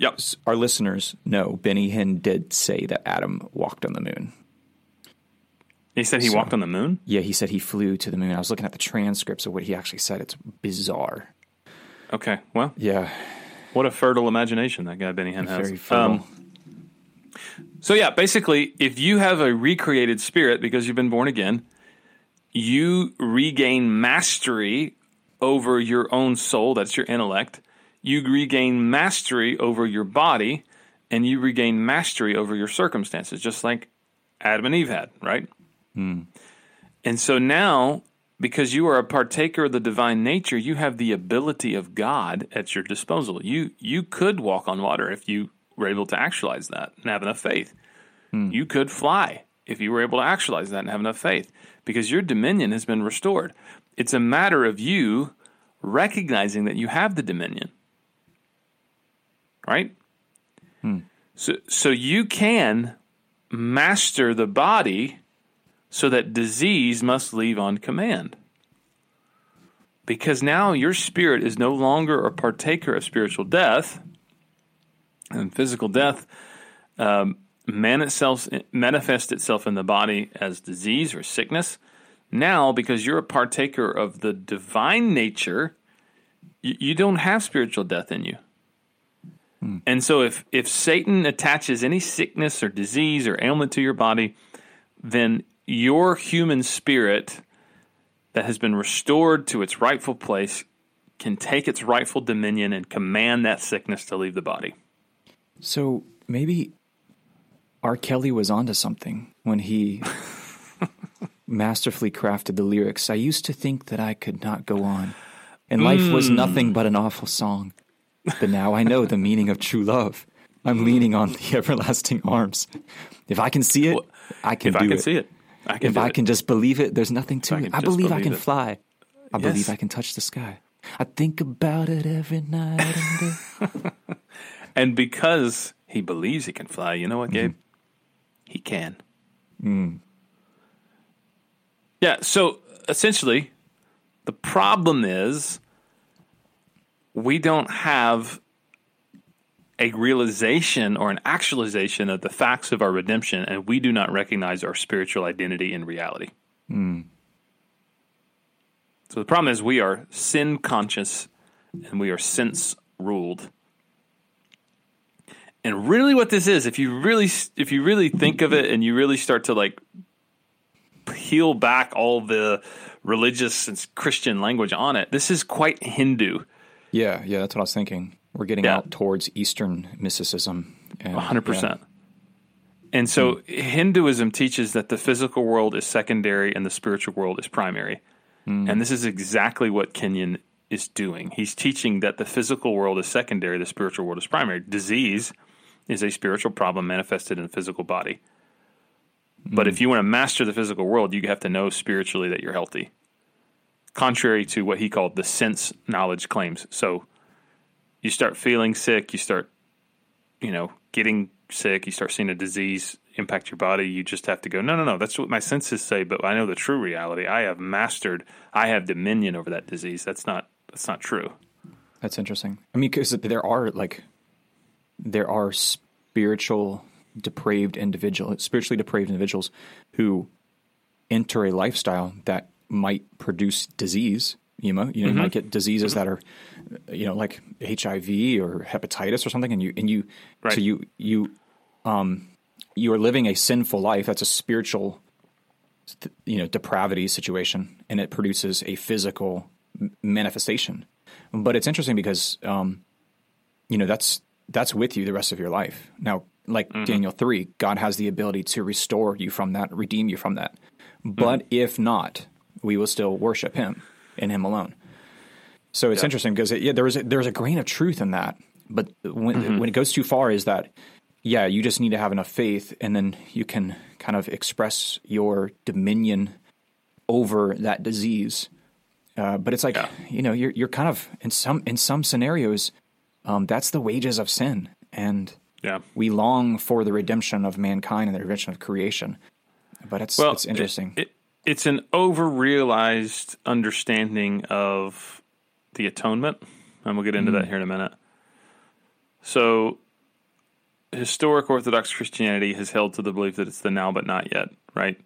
Yep. Our listeners know Benny Hinn did say that Adam walked on the moon. He said he so, walked on the moon? Yeah, he said he flew to the moon. I was looking at the transcripts of what he actually said. It's bizarre. Okay. Well, yeah. What a fertile imagination that guy Benny Hinn has. Very fertile. Um, so yeah, basically, if you have a recreated spirit because you've been born again, you regain mastery over your own soul. That's your intellect you regain mastery over your body and you regain mastery over your circumstances, just like Adam and Eve had, right? Hmm. And so now, because you are a partaker of the divine nature, you have the ability of God at your disposal. You you could walk on water if you were able to actualize that and have enough faith. Hmm. You could fly if you were able to actualize that and have enough faith, because your dominion has been restored. It's a matter of you recognizing that you have the dominion right? So, so you can master the body so that disease must leave on command. Because now your spirit is no longer a partaker of spiritual death, and physical death um, man itself, manifests itself in the body as disease or sickness. Now, because you're a partaker of the divine nature, you, you don't have spiritual death in you. Hmm. And so if if Satan attaches any sickness or disease or ailment to your body, then your human spirit that has been restored to its rightful place can take its rightful dominion and command that sickness to leave the body. So maybe R. Kelly was onto something when he [LAUGHS] masterfully crafted the lyrics. I used to think that I could not go on, and hmm. life was nothing but an awful song. But now I know the meaning of true love. I'm hmm. leaning on the everlasting arms. If I can see it, I can If do I can it. see it, I can if I it. can just believe it, there's nothing to I it. can I just believe I can it. fly. I Yes. believe I can touch the sky. I think about it every night and day. [LAUGHS] And because he believes he can fly, you know what, Gabe? Mm-hmm. He can. Hmm. Yeah, so essentially, the problem is we don't have a realization or an actualization of the facts of our redemption, and we do not recognize our spiritual identity in reality. Hmm. So the problem is we are sin conscious and we are sense ruled. And really what this is, if you really if you really think of it and you really start to like peel back all the religious and Christian language on it, this is quite Hindu. Yeah, yeah, that's what I was thinking. We're getting Yeah. out towards Eastern mysticism. And, hundred percent. And so hmm. Hinduism teaches that the physical world is secondary and the spiritual world is primary. Hmm. And this is exactly what Kenyon is doing. He's teaching that the physical world is secondary, the spiritual world is primary. Disease is a spiritual problem manifested in the physical body. Hmm. But if you want to master the physical world, you have to know spiritually that you're healthy. Contrary to what he called the sense knowledge claims. So you start feeling sick, you start you know, getting sick, you start seeing a disease impact your body, you just have to go, no, no, no, that's what my senses say, but I know the true reality. I have mastered, I have dominion over that disease. That's not, that's not true. That's interesting. I mean, because there are like, there are spiritual depraved individual, spiritually depraved individuals who enter a lifestyle that might produce disease. You know, you, you might get diseases that are, you know, like HIV or hepatitis or something, and you and you, Right. so you you, um, you are living a sinful life. That's a spiritual, you know, depravity situation, and it produces a physical manifestation. But it's interesting because, um, you know, that's that's with you the rest of your life. Now, like mm-hmm. Daniel three, God has the ability to restore you from that, redeem you from that. But mm-hmm. if not, we will still worship Him and Him alone. So it's interesting because it, yeah, there is a, there's a grain of truth in that, but when mm-hmm. when it goes too far, is that yeah, you just need to have enough faith, and then you can kind of express your dominion over that disease. Uh, but it's like Yeah. you know you're you're kind of in some in some scenarios, um, that's the wages of sin, and Yeah. we long for the redemption of mankind and the redemption of creation. But it's Well, it's interesting. It, it, it's an over-realized understanding of the atonement, and we'll get into that here in a minute. So, historic Orthodox Christianity has held to the belief that it's the now but not yet, right?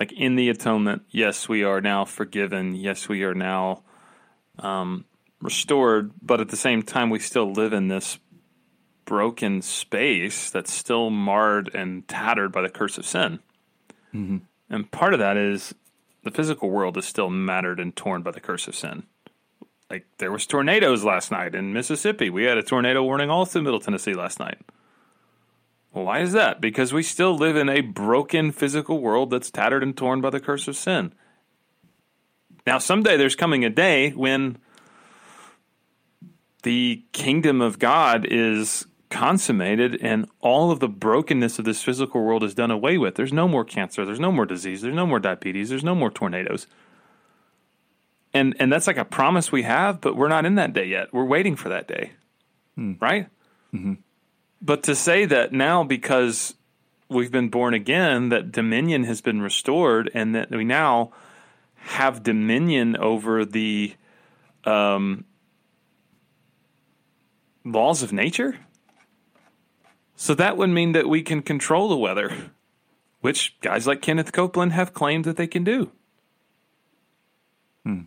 Like in the atonement, yes, we are now forgiven. Yes, we are now um, restored, but at the same time, we still live in this broken space that's still marred and tattered by the curse of sin. Mm-hmm. And part of that is the physical world is still mattered and torn by the curse of sin. Like there was tornadoes last night in Mississippi. We had a tornado warning all through Middle Tennessee last night. Well, why is that? Because we still live in a broken physical world that's tattered and torn by the curse of sin. Now, someday there's coming a day when the kingdom of God is consummated and all of the brokenness of this physical world is done away with. There's no more cancer, there's no more disease, there's no more diabetes, there's no more tornadoes. And and that's like a promise we have, but we're not in that day yet. We're waiting for that day. Right? But to say that now because we've been born again, that dominion has been restored, and that we now have dominion over the um, laws of nature. So that would mean that we can control the weather, which guys like Kenneth Copeland have claimed that they can do. Hmm.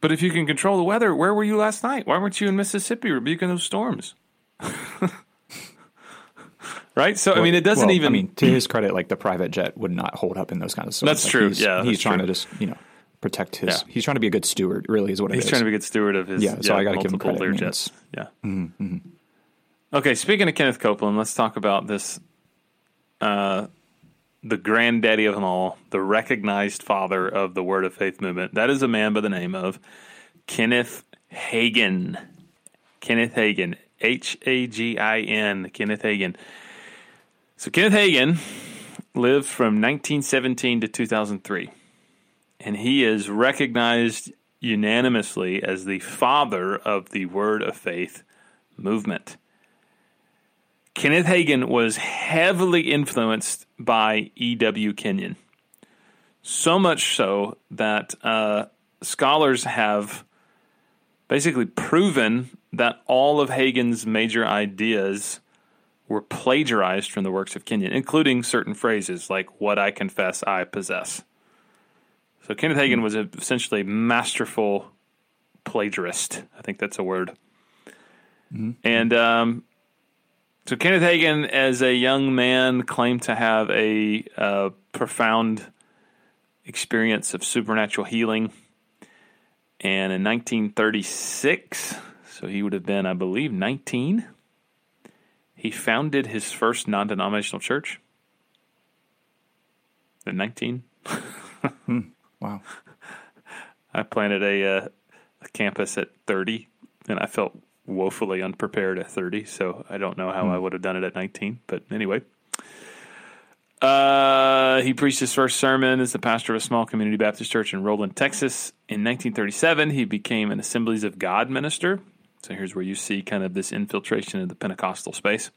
But if you can control the weather, where were you last night? Why weren't you in Mississippi rebuking those storms? [LAUGHS] right? So, I mean, it doesn't Well, even. I mean, to his credit, like the private jet would not hold up in those kinds of storms. That's Like, true. He's, Yeah, he's trying true. to just you know protect his. Yeah. He's trying to be a good steward. Really, is what He's is. trying to be a good steward of his Yeah, so I gotta give him credit. I mean, Learjets. Yeah. Okay, speaking of Kenneth Copeland, let's talk about this. Uh, the granddaddy of them all, the recognized father of the Word of Faith movement. That is a man by the name of Kenneth Hagin. Kenneth Hagin, H A G I N. Kenneth Hagin. So Kenneth Hagin lived from 1917 to 2003 and he is recognized unanimously as the father of the Word of Faith movement. Kenneth Hagin was heavily influenced by E.W. Kenyon. So much so that uh, scholars have basically proven that all of Hagin's major ideas were plagiarized from the works of Kenyon, including certain phrases like, What I confess I possess. So Kenneth Hagin was a, essentially a masterful plagiarist. I think that's a word. And um, so Kenneth Hagin, as a young man, claimed to have a uh, profound experience of supernatural healing. And in 1936, so he would have been, I believe, 19, he founded his first non denominational church. At 19. Wow. [LAUGHS] I planted a, uh, a campus at 30, and I felt woefully unprepared at 30. So I don't know how I would have done it at 19. But anyway, uh, he preached his first sermon as the pastor of a small community Baptist church in Roland, Texas. In 1937, he became an Assemblies of God minister. So here's where you see kind of this infiltration of the Pentecostal space.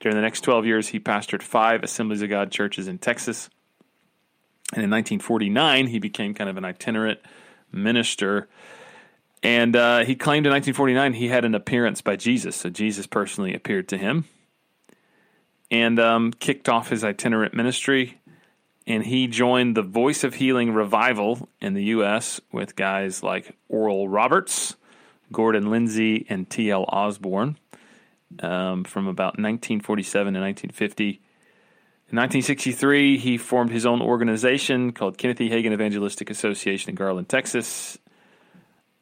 During the next 12 years, he pastored five Assemblies of God churches in Texas. And in 1949, he became kind of an itinerant minister. And uh, he claimed in 1949 he had an appearance by Jesus. So Jesus personally appeared to him and um, kicked off his itinerant ministry. And he joined the Voice of Healing revival in the U.S. with guys like Oral Roberts, Gordon Lindsay, and T.L. Osborn um, from about 1947 to 1950. In 1963, he formed his own organization called Kenneth E. Hagin Evangelistic Association in Garland, Texas.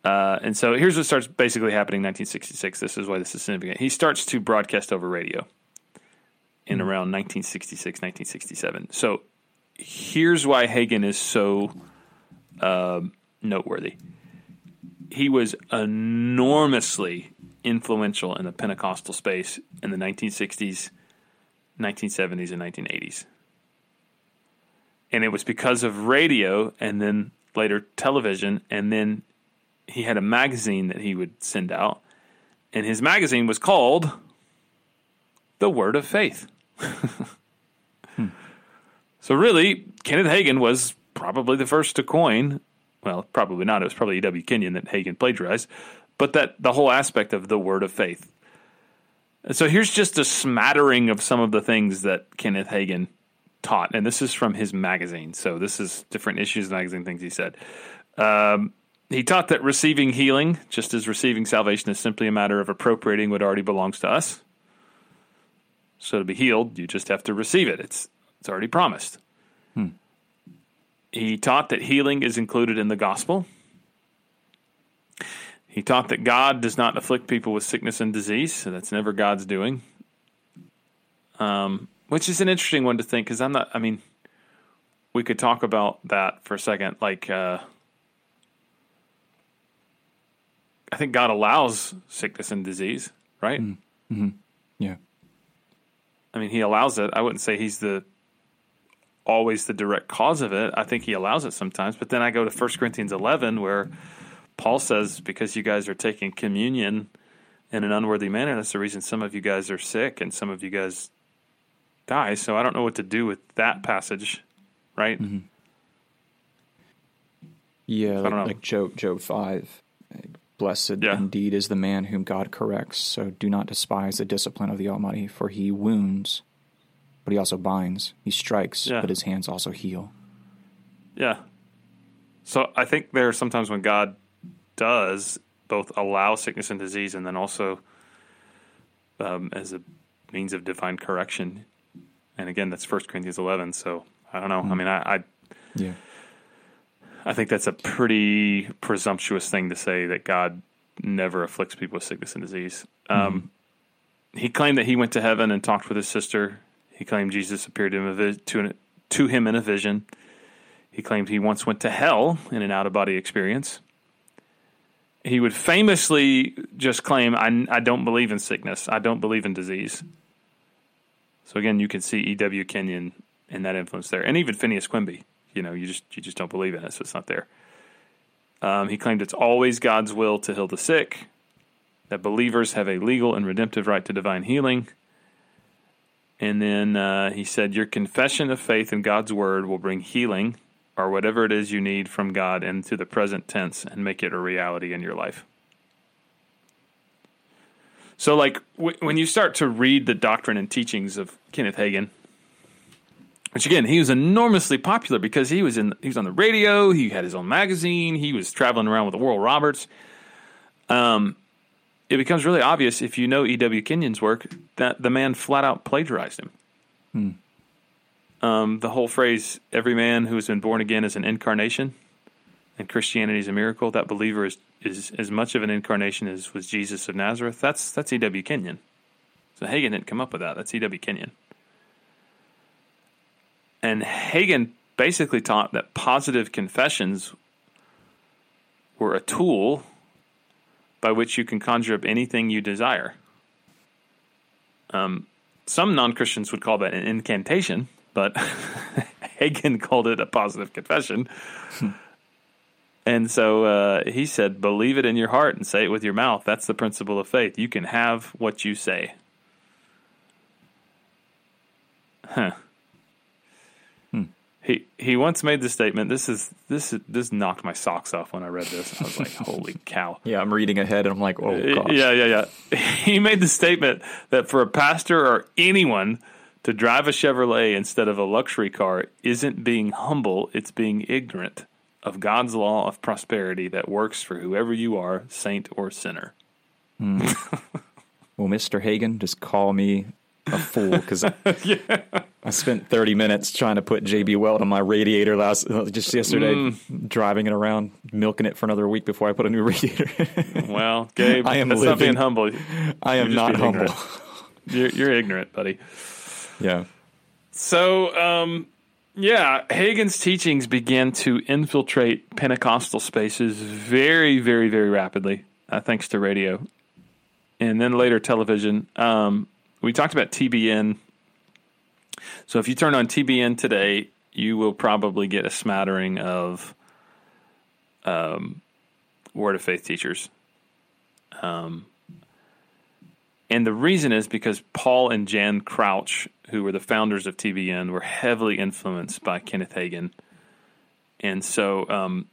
Uh, and so here's what starts basically happening in 1966. This is why this is significant. He starts to broadcast over radio in around 1966, 1967. So here's why Hagin is so um noteworthy. He was enormously influential in the Pentecostal space in the 1960s, 1970s, and 1980s. And it was because of radio and then later television, and then he had a magazine that he would send out. And his magazine was called The Word of Faith. [LAUGHS] So really, Kenneth Hagin was probably the first to coin. Well, probably not. It was probably E.W. Kenyon that Hagin plagiarized, but that the whole aspect of the word of faith. So here's just a smattering of some of the things that Kenneth Hagin taught, and this is from his magazine. So this is different issues magazine things he said. Um, he taught that receiving healing, just as receiving salvation, is simply a matter of appropriating what already belongs to us. So to be healed, you just have to receive it. It's it's already promised. He taught that healing is included in the gospel. He taught that God does not afflict people with sickness and disease, so that's never God's doing. Um, which is an interesting one to think because I'm not. I mean, we could talk about that for a second. Like, uh, I think God allows sickness and disease, right? Yeah. I mean, he allows it. I wouldn't say he's the always the direct cause of it. I think he allows it sometimes. But then I go to 1 Corinthians 11 where Paul says, because you guys are taking communion in an unworthy manner. That's the reason some of you guys are sick and some of you guys die. So I don't know what to do with that passage, right? Mm-hmm. Yeah, I don't know. like, like Job, Job 5. Blessed Yeah. indeed is the man whom God corrects. So do not despise the discipline of the Almighty, for he wounds, but he also binds. He strikes, Yeah. but his hands also heal. Yeah. So I think there are sometimes when God does both allow sickness and disease, and then also um, as a means of divine correction. And again, that's First Corinthians eleven. So I don't know. I mean, I, I Yeah. I think that's a pretty presumptuous thing to say that God never afflicts people with sickness and disease. Um, he claimed that he went to heaven and talked with his sister. He claimed Jesus appeared to him, a vi- to, to him in a vision. He claimed he once went to hell in an out of body experience. He would famously just claim, I, I don't believe in sickness. I don't believe in disease. So again, you can see E.W. Kenyon and that influence there. And even Phineas Quimby. You know, you just you just don't believe in it, so it's not there. Um, he claimed it's always God's will to heal the sick, that believers have a legal and redemptive right to divine healing. And then uh, he said, Your confession of faith in God's word will bring healing or whatever it is you need from God into the present tense and make it a reality in your life. So, like, w- when you start to read the doctrine and teachings of Kenneth Hagin, which again, he was enormously popular because he was in he was on the radio, he had his own magazine, he was traveling around with the Oral Roberts. Um, it becomes really obvious if you know E.W. Kenyon's work that the man flat out plagiarized him. Um, the whole phrase "every man who has been born again is an incarnation," and Christianity is a miracle. That believer is is as much of an incarnation as was Jesus of Nazareth. That's that's E.W. Kenyon. So Hagin didn't come up with that. That's E.W. Kenyon. And Hagin basically taught that positive confessions were a tool by which you can conjure up anything you desire. Um, some non Christians would call that an incantation, but [LAUGHS] Hagin called it a positive confession. and so uh, he said, believe it in your heart and say it with your mouth. That's the principle of faith. You can have what you say. Huh. He he once made the statement. This is this is, this knocked my socks off when I read this. I was like, [LAUGHS] "Holy cow!" Yeah, I'm reading ahead and I'm like, oh, gosh. Yeah, yeah, yeah. [LAUGHS] He made the statement that for a pastor or anyone to drive a Chevrolet instead of a luxury car isn't being humble; it's being ignorant of God's law of prosperity that works for whoever you are, saint or sinner. [LAUGHS] Well, Mr. Hagin, just call me a fool because [LAUGHS] I spent 30 minutes trying to put JB Weld on my radiator last uh, just yesterday, Mm. driving it around, milking it for another week before I put a new radiator. [LAUGHS] Well, Gabe, I am that's not being humble. I am not humble. You're, you're ignorant, buddy. Yeah. So, um, yeah, Hagin's teachings began to infiltrate Pentecostal spaces very, very, very rapidly, uh, thanks to radio and then later television. Um, we talked about TBN. So, if you turn on TBN today, you will probably get a smattering of um, Word of Faith teachers. Um, and the reason is because Paul and Jan Crouch, who were the founders of TBN, were heavily influenced by Kenneth Hagin. And so um,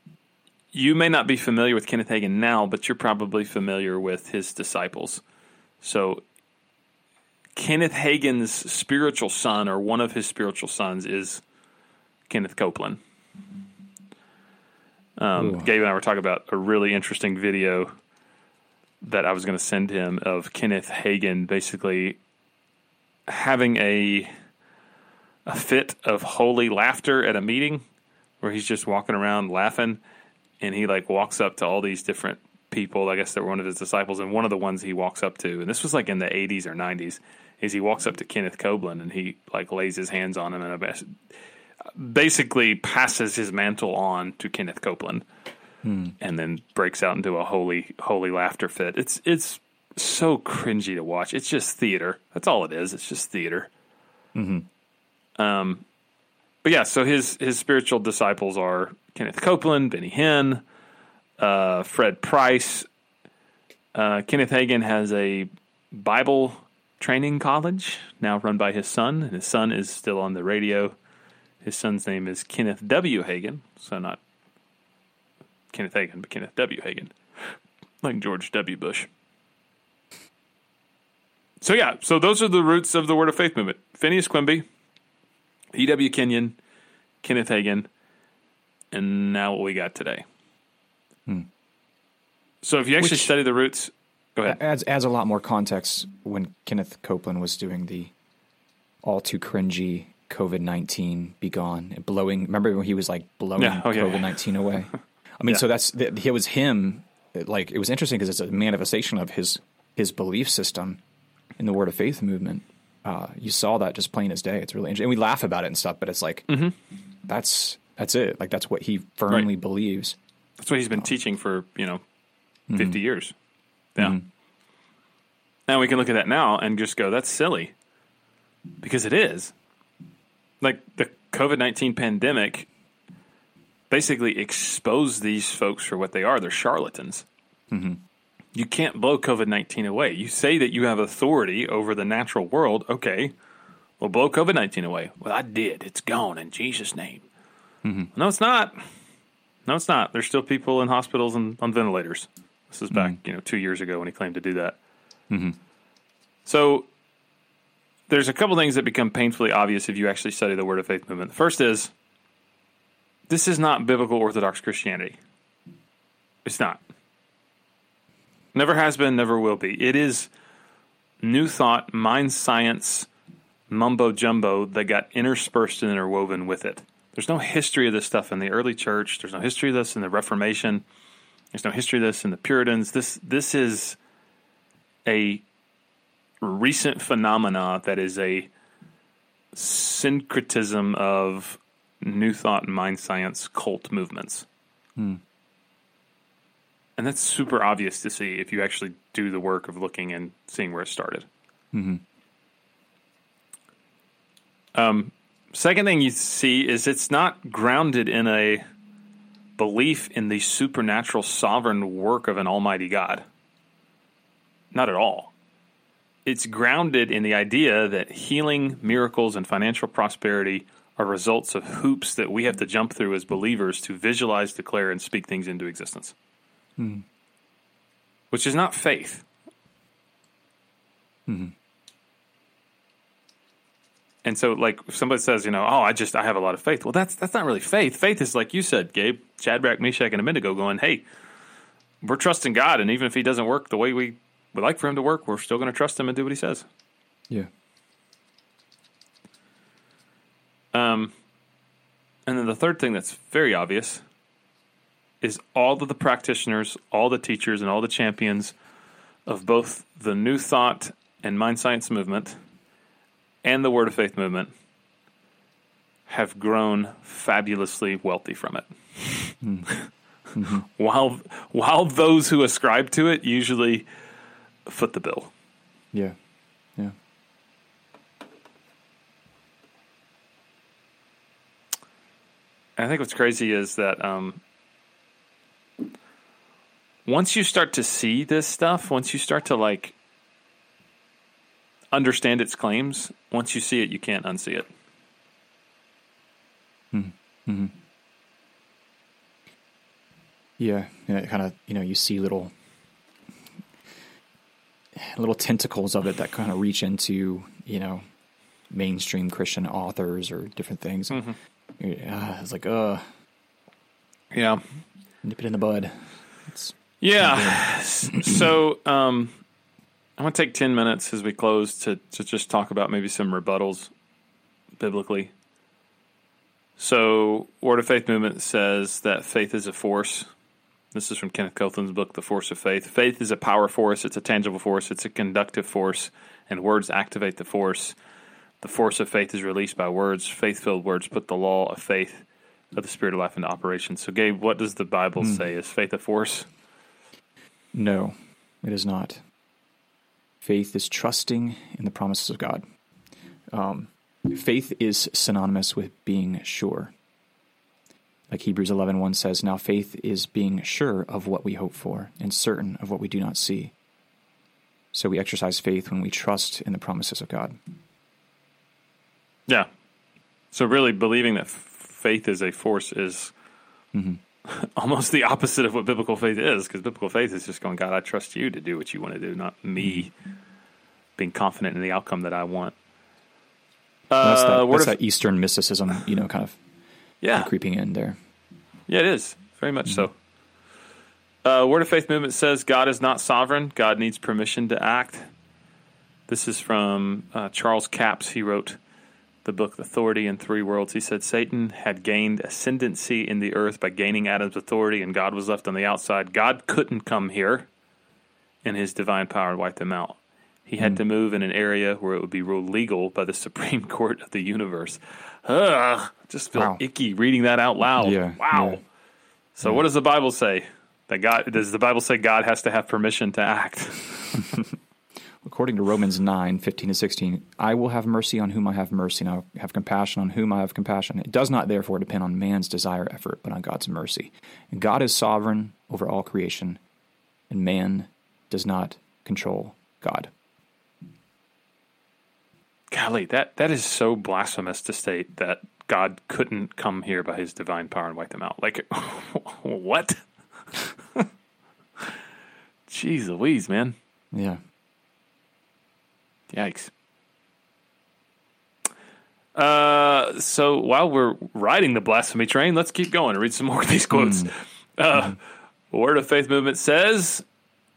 you may not be familiar with Kenneth Hagin now, but you're probably familiar with his disciples. So Kenneth Hagin's spiritual son, or one of his spiritual sons, is Kenneth Copeland. Um, Gabe and I were talking about a really interesting video that I was going to send him of Kenneth Hagin basically having a a fit of holy laughter at a meeting where he's just walking around laughing and he like walks up to all these different people I guess they were one of his disciples and one of the ones he walks up to and this was like in the 80s or 90s is he walks up to Kenneth Copeland and he like lays his hands on him and basically passes his mantle on to Kenneth Copeland hmm. and then breaks out into a holy holy laughter fit. It's it's so cringy to watch. It's just theater. That's all it is. It's just theater. Um, but yeah, so his his spiritual disciples are Kenneth Copeland, Benny Hinn, uh, Fred Price, Uh, Kenneth Hagin has a Bible training college now run by his son, and his son is still on the radio. His son's name is Kenneth W. Hagin, so not Kenneth Hagin, but Kenneth W. Hagin, like George W. Bush. So yeah, so those are the roots of the Word of Faith movement: Phineas Quimby, E.W. Kenyon, Kenneth Hagin, and now what we got today. Hmm. So if you actually Which- study the roots, go ahead. adds adds a lot more context when Kenneth Copeland was doing the all too cringy COVID nineteen be gone and blowing. Remember when he was like blowing Yeah, oh, yeah, yeah. COVID nineteen [LAUGHS] away? I mean, Yeah. so that's it was him. Like it was interesting because it's a manifestation of his his belief system in the Word of Faith movement. Uh, you saw that just plain as day. It's really interesting, and we laugh about it and stuff, but it's like Mm-hmm. that's that's it. Like that's what he firmly believes. That's what he's been teaching for, you know, 50 years. Yeah. Now we can look at that now and just go, that's silly. Because it is. Like the COVID 19 pandemic basically exposed these folks for what they are. They're charlatans. You can't blow COVID 19 away. You say that you have authority over the natural world. Okay. Well, blow COVID 19 away. Well, I did. It's gone in Jesus' name. Mm-hmm. No, it's not. No, it's not. There's still people in hospitals and on ventilators. This is back, mm-hmm. you know, two years ago when he claimed to do that. Mm-hmm. So there's a couple things that become painfully obvious if you actually study the Word of Faith movement. The first is this is not biblical Orthodox Christianity. It's not. Never has been, never will be. It is new thought, mind science, mumbo jumbo that got interspersed and interwoven with it. There's no history of this stuff in the early church. There's no history of this in the Reformation. There's no history of this in the Puritans. This this is a recent phenomena that is a syncretism of new thought and mind science cult movements. Hmm. And that's super obvious to see if you actually do the work of looking and seeing where it started. Um, second thing you see is it's not grounded in a belief in the supernatural sovereign work of an almighty God. Not at all. It's grounded in the idea that healing, miracles, and financial prosperity are results of hoops that we have to jump through as believers to visualize, declare, and speak things into existence. Which is not faith. And so, like, if somebody says, you know, oh, I just I have a lot of faith. Well, that's that's not really faith. Faith is like you said, Gabe, Shadrach, Meshach, and Abednego, going, hey, we're trusting God, and even if He doesn't work the way we would like for Him to work, we're still going to trust Him and do what He says. Yeah. Um, and then the third thing that's very obvious is all of the practitioners, all the teachers, and all the champions of both the New Thought and Mind Science movement and the Word of Faith movement have grown fabulously wealthy from it. [LAUGHS] while while those who ascribe to it usually foot the bill. Yeah. Yeah. And I think what's crazy is that um, once you start to see this stuff, once you start to like understand its claims, once you see it, you can't unsee it. Hmm. Yeah, and it kind of you know you see little little tentacles of it that kind of reach into you know mainstream Christian authors or different things. Yeah, it's like uh, Yeah. nip it in the bud. It's Yeah. so um, I'm going to take 10 minutes as we close to, to just talk about maybe some rebuttals biblically. So, Word of Faith movement says that faith is a force. This is from Kenneth Copeland's book, The Force of Faith. Faith is a power force, it's a tangible force, it's a conductive force, and words activate the force. The force of faith is released by words. Faith filled words put the law of faith of the Spirit of life into operation. So, Gabe, what does the Bible say? Is faith a force? No, it is not. Faith is trusting in the promises of God. Um, faith is synonymous with being sure. Like Hebrews 11.1 says, Now faith is being sure of what we hope for and certain of what we do not see. So we exercise faith when we trust in the promises of God. Yeah. So really believing that faith is a force is [LAUGHS] almost the opposite of what biblical faith is because biblical faith is just going, God, I trust you to do what you want to do, not me being confident in the outcome that I want. that's that, Uh, that's of- that Eastern mysticism, you know, kind of yeah. creeping in there. Yeah, it is. Very much so. Uh, Word of Faith movement says God is not sovereign. God needs permission to act. This is from uh, Charles Capps. He wrote the book Authority in Three Worlds. He said Satan had gained ascendancy in the earth by gaining Adam's authority, and God was left on the outside. God couldn't come here in his divine power and wipe them out. He had hmm. to move in an area where it would be ruled legal by the [LAUGHS] Supreme Court of the universe. Ugh, just feel Wow. icky reading that out loud. Yeah, wow. yeah. So what does the Bible say? That God does the Bible say God has to have permission to act? [LAUGHS] According to Romans 9, 15 to 16, I will have mercy on whom I have mercy, and I will have compassion on whom I have compassion. It does not therefore depend on man's desire or effort, but on God's mercy. And God is sovereign over all creation, and man does not control God. Golly, that that is so blasphemous to state that God couldn't come here by His divine power and wipe them out. Like, [LAUGHS] what? [LAUGHS] Jeez Louise, man! Yeah. Yikes. Uh, so while we're riding the blasphemy train, let's keep going and read some more of these quotes. Uh, Word of Faith movement says,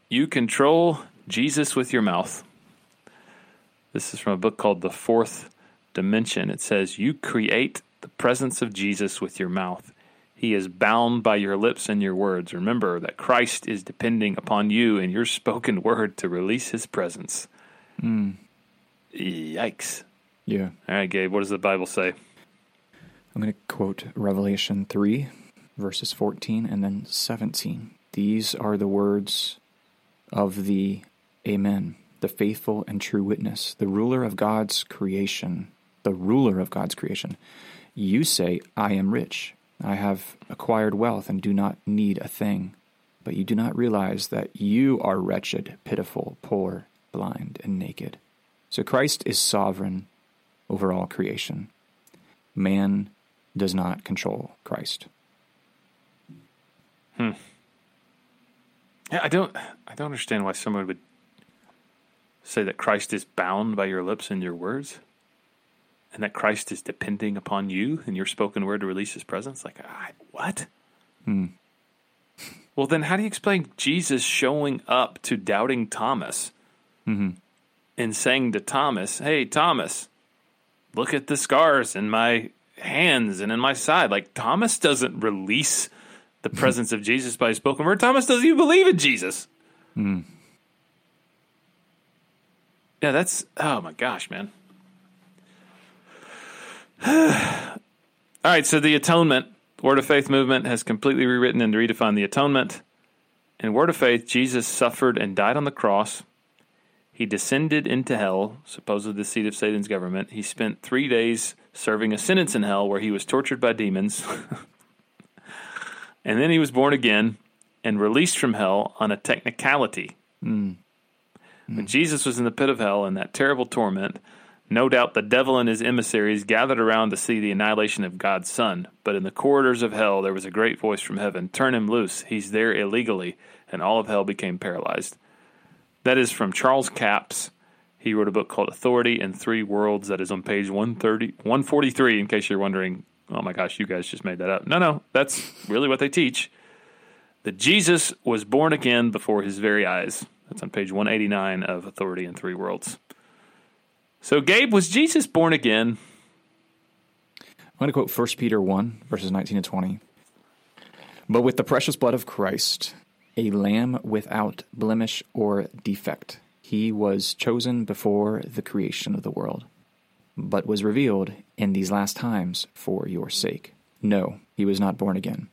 "You control Jesus with your mouth." This is from a book called The Fourth Dimension. It says, "You create the presence of Jesus with your mouth. He is bound by your lips and your words. Remember that Christ is depending upon you and your spoken word to release His presence." Yikes. Yeah. All right, Gabe, what does the Bible say? I'm going to quote Revelation 3, verses 14 and then 17. These are the words of the Amen, the faithful and true witness, the ruler of God's creation, the ruler of God's creation. You say, I am rich. I have acquired wealth and do not need a thing. But you do not realize that you are wretched, pitiful, poor, blind, and naked. So Christ is sovereign over all creation. Man does not control Christ. Hmm. Yeah, I don't I don't understand why someone would say that Christ is bound by your lips and your words. And that Christ is depending upon you and your spoken word to release his presence? Like, I, what? Hmm. Well, then how do you explain Jesus showing up to doubting Thomas and saying to Thomas, Hey, Thomas, look at the scars in my hands and in my side? Like, Thomas doesn't release the hmm. presence of Jesus by his spoken word. Thomas doesn't even believe in Jesus. Hmm. Yeah, that's, oh my gosh, man. [SIGHS] All right, so the atonement, Word of Faith movement has completely rewritten and redefined the atonement. In Word of Faith, Jesus suffered and died on the cross. He descended into hell, supposedly the seat of Satan's government. He spent three days serving a sentence in hell where he was tortured by demons. [LAUGHS] and then he was born again and released from hell on a technicality. Hmm. When Jesus was in the pit of hell in that terrible torment, no doubt the devil and his emissaries gathered around to see the annihilation of God's Son. But in the corridors of hell, there was a great voice from heaven Turn him loose. He's there illegally. And all of hell became paralyzed. That is from Charles Capps. He wrote a book called Authority in Three Worlds that is on page 130, 143, in case you're wondering, oh my gosh, you guys just made that up. No, no, that's really what they teach. That Jesus was born again before his very eyes. That's on page 189 of Authority in Three Worlds. So, Gabe, was Jesus born again? I'm going to quote 1 Peter 1, verses 19 and 20. But with the precious blood of Christ, a lamb without blemish or defect, he was chosen before the creation of the world, but was revealed in these last times for your sake. No, he was not born again.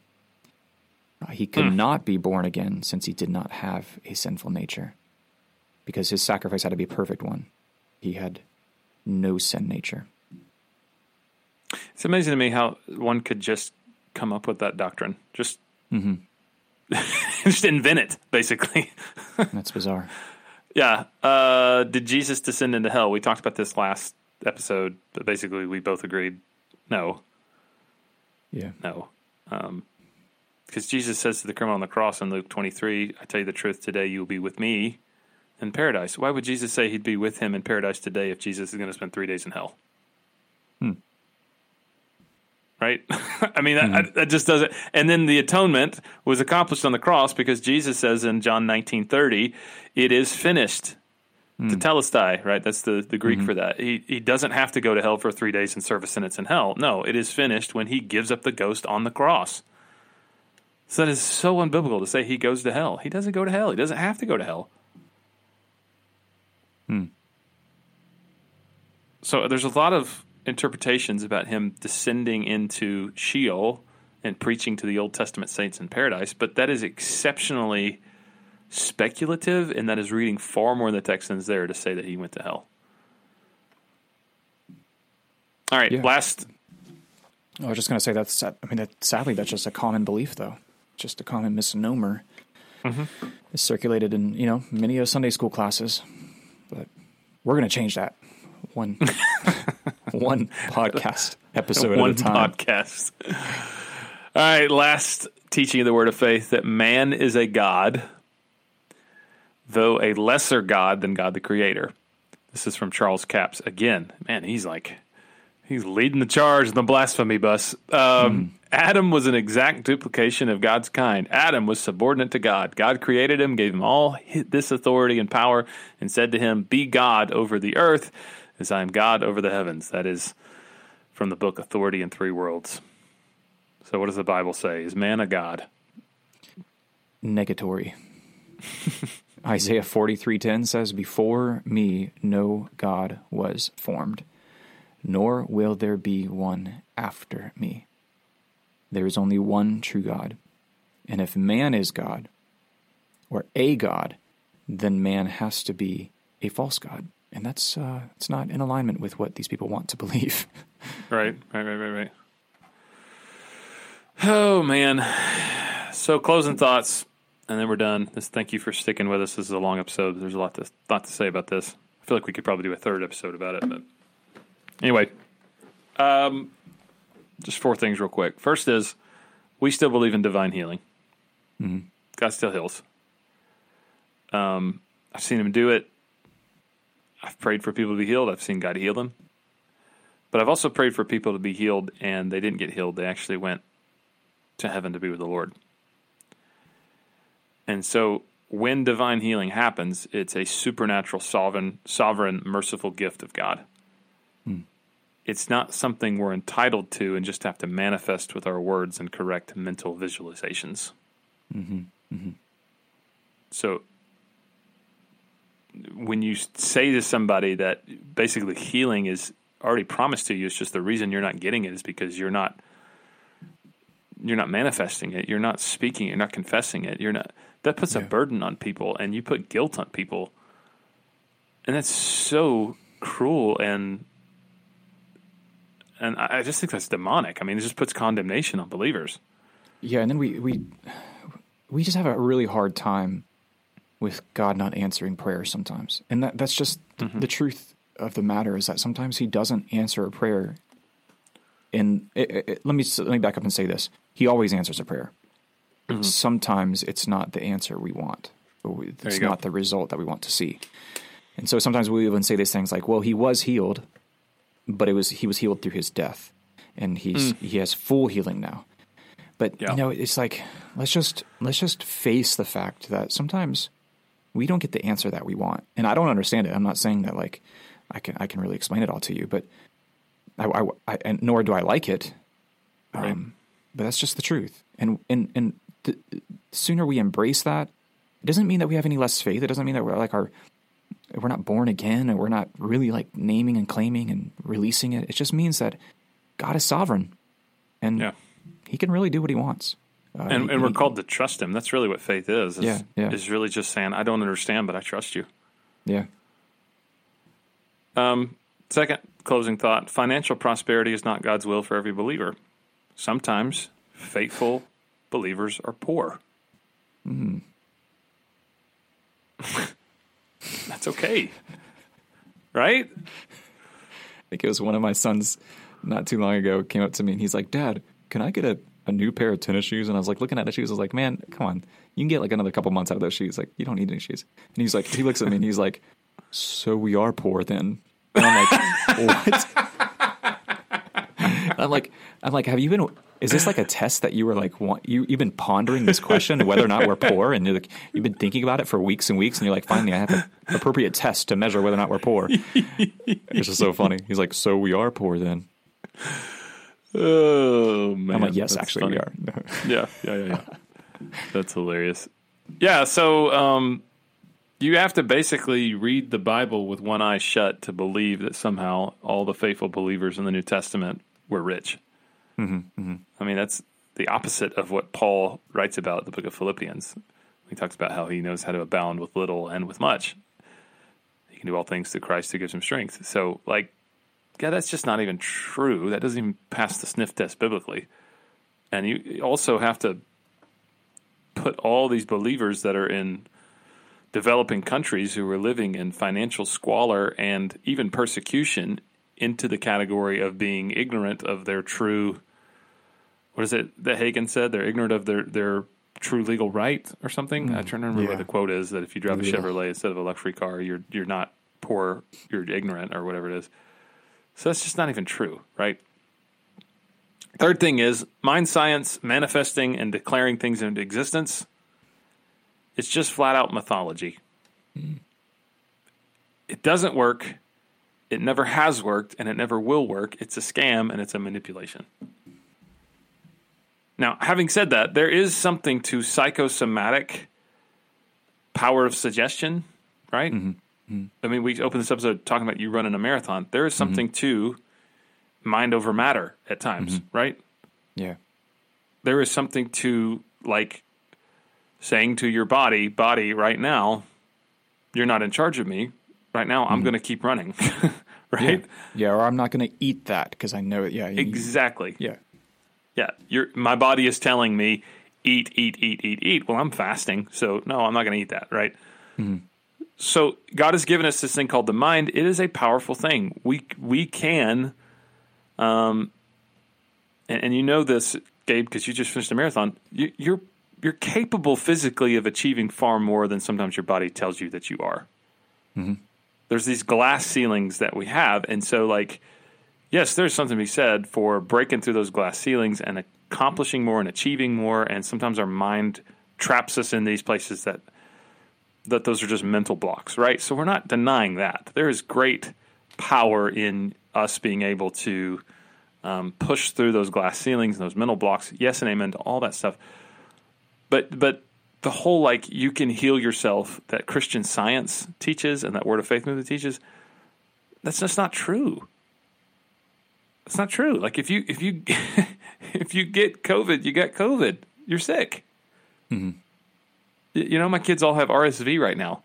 Uh, He could not be born again since he did not have a sinful nature, because his sacrifice had to be a perfect one. He had no sin nature. It's amazing to me how one could just come up with that doctrine. Just, [LAUGHS] [LAUGHS] just invent it, basically. [LAUGHS] That's bizarre. Yeah. Uh, did Jesus descend into hell? We talked about this last episode, but basically we both agreed no, Yeah. no. Um, because Jesus says to the criminal on the cross in Luke 23, I tell you the truth, today you will be with me in paradise. Why would Jesus say he'd be with him in paradise today if Jesus is going to spend three days in hell? Right? [LAUGHS] I mean, hmm. that, that just doesn't. And then the atonement was accomplished on the cross because Jesus says in John 19 30, it is finished. Hmm. Tetelestai, right? That's the, the Greek mm-hmm. for that. He, he doesn't have to go to hell for three days and serve a sentence in hell. No, it is finished when he gives up the ghost on the cross. So that is so unbiblical to say he goes to hell. He doesn't go to hell. He doesn't have to go to hell. Hmm. So there's a lot of interpretations about him descending into Sheol and preaching to the Old Testament saints in paradise, but that is exceptionally speculative, and that is reading far more in the text than is there to say that he went to hell. All right, Yeah. last I was just going to say that's. I mean, that, sadly, that's just a common belief, though. Just a common misnomer. Mm-hmm. It's circulated in you know many of Sunday school classes, but we're going to change that one [LAUGHS] one podcast [LAUGHS] episode one at a time. podcast. All right, last teaching of the word of faith that man is a god, though a lesser god than God the Creator. This is from Charles Capps. Again, man, he's like he's leading the charge in the blasphemy bus. Um, Adam was an exact duplication of God's kind. Adam was subordinate to God. God created him, gave him all this authority and power, and said to him, "Be God over the earth, as I am God over the heavens." That is from the book Authority in Three Worlds. So, what does the Bible say? Is man a god? Negatory. [LAUGHS] Isaiah forty three ten says, "Before me no God was formed, nor will there be one after me. There is only one true God, and if man is God, or a God, then man has to be a false god, and that's uh, it's not in alignment with what these people want to believe." [LAUGHS] Right, right, right, right, right. Oh man. So closing thoughts, and then we're done. This thank you for sticking with us. This is a long episode. There's a lot to lot to say about this. I feel like we could probably do a third episode about it, but anyway. Um just four things real quick. First is we still believe in divine healing. God still heals. Um I've seen him do it. I've prayed for people to be healed. I've seen God heal them. But I've also prayed for people to be healed and they didn't get healed. They actually went to heaven to be with the Lord. And so when divine healing happens, it's a supernatural, sovereign, sovereign, merciful gift of God. Hmm. It's not something we're entitled to and just have to manifest with our words and correct mental visualizations. Mm-hmm. Mm-hmm. So when you say to somebody that basically healing is already promised to you, it's just the reason you're not getting it is because you're not you're not manifesting it, you're not speaking, you're not confessing it, you're not that puts a burden on people and you put guilt on people. And that's so cruel and and I I just think that's demonic. I mean, it just puts condemnation on believers. Yeah, and then we we we just have a really hard time with God not answering prayer sometimes, and that that's just th- the truth of the matter is that sometimes He doesn't answer a prayer. And it, it, let me let me back up and say this: He always answers a prayer. Sometimes it's not the answer we want. It's not the result that we want to see. And so sometimes we even say these things like, "Well, he was healed, but it was he was healed through his death, and he's he has full healing now." But Yeah. you know, it's like let's just let's just face the fact that sometimes we don't get the answer that we want, and I don't understand it. I'm not saying that like I can I can really explain it all to you, but I, I, I and nor do I like it. Right. Um, but that's just the truth, and and and the sooner we embrace that, it doesn't mean that we have any less faith. It doesn't mean that we're like our we're not born again, and we're not really like naming and claiming and releasing it. It just means that God is sovereign, and Yeah. He can really do what He wants. Uh, And, and we're called to trust him. That's really what faith is. Is, Yeah, yeah. is really just saying, I don't understand, but I trust you. yeah. Um, second closing thought financial prosperity is not God's will for every believer. Sometimes faithful believers are poor. [LAUGHS] That's okay. right? I think it was one of my sons not too long ago came up to me and he's like, Dad, can I get a, a new pair of tennis shoes? And I was like, looking at the shoes, I was like, man, come on. You can get like another couple months out of those shoes. Like, you don't need any shoes. And he's like, he looks at me and he's like, so we are poor then. And I'm like, [LAUGHS] what? I'm like, I'm like, have you been? Is this like a test that you were like, want, you you've been pondering this question whether or not we're poor, and you're like, you've been thinking about it for weeks and weeks, and you're like, finally, I have an appropriate test to measure whether or not we're poor. it's just so funny. He's like, so we are poor then. Oh man! I'm like, yes, That's actually, funny. we are. [LAUGHS] Yeah, yeah, yeah, yeah. That's hilarious. Yeah, so um, you have to basically read the Bible with one eye shut to believe that somehow all the faithful believers in the New Testament were rich. Mm-hmm, I mean, that's the opposite of what Paul writes about in the book of Philippians. He talks about how he knows how to abound with little and with much. He can do all things through Christ who gives him strength. So, like, yeah, that's just not even true. That doesn't even pass the sniff test biblically. And you also have to put all these believers that are in developing countries who are living in financial squalor and even persecution into the category of being ignorant of their true what is it that Hagin said? They're ignorant of their, their true legal right or something. I'm hmm. trying to remember yeah. what the quote is that if you drive a Yeah. Chevrolet instead of a luxury car, you're you're not poor, you're ignorant or whatever it is. So that's just not even true, right? Third thing is mind science, manifesting and declaring things into existence. It's just flat out mythology. Hmm. It doesn't work. It never has worked and it never will work. It's a scam and it's a manipulation. Now, having said that, there is something to psychosomatic power of suggestion, right? Mm-hmm. Mm-hmm. I mean, we opened this episode talking about you running a marathon. There is something mm-hmm. to mind over matter at times, mm-hmm. right? yeah. There is something to like saying to your body, body, right now, you're not in charge of me. Right now, I'm going to keep running, [LAUGHS] right? Yeah, or I'm not going to eat that because I know it. Yeah. you- Exactly. Yeah. Yeah, your my body is telling me eat, eat, eat, eat, eat. Well, I'm fasting, so no, I'm not going to eat that, right? So God has given us this thing called the mind. It is a powerful thing. We we can, um, and, and you know this, Gabe, because you just finished a marathon. You, you're you're capable physically of achieving far more than sometimes your body tells you that you are. There's these glass ceilings that we have, and so like yes, there's something to be said for breaking through those glass ceilings and accomplishing more and achieving more. And sometimes our mind traps us in these places that that those are just mental blocks, right? So we're not denying that. There is great power in us being able to um, push through those glass ceilings and those mental blocks. Yes, and amen to all that stuff. But but the whole like you can heal yourself that Christian Science teaches and that Word of Faith movement teaches. That's just not true. It's not true. Like if you if you [LAUGHS] if you get COVID, you got COVID. You're sick. Y- You know, my kids all have RSV right now.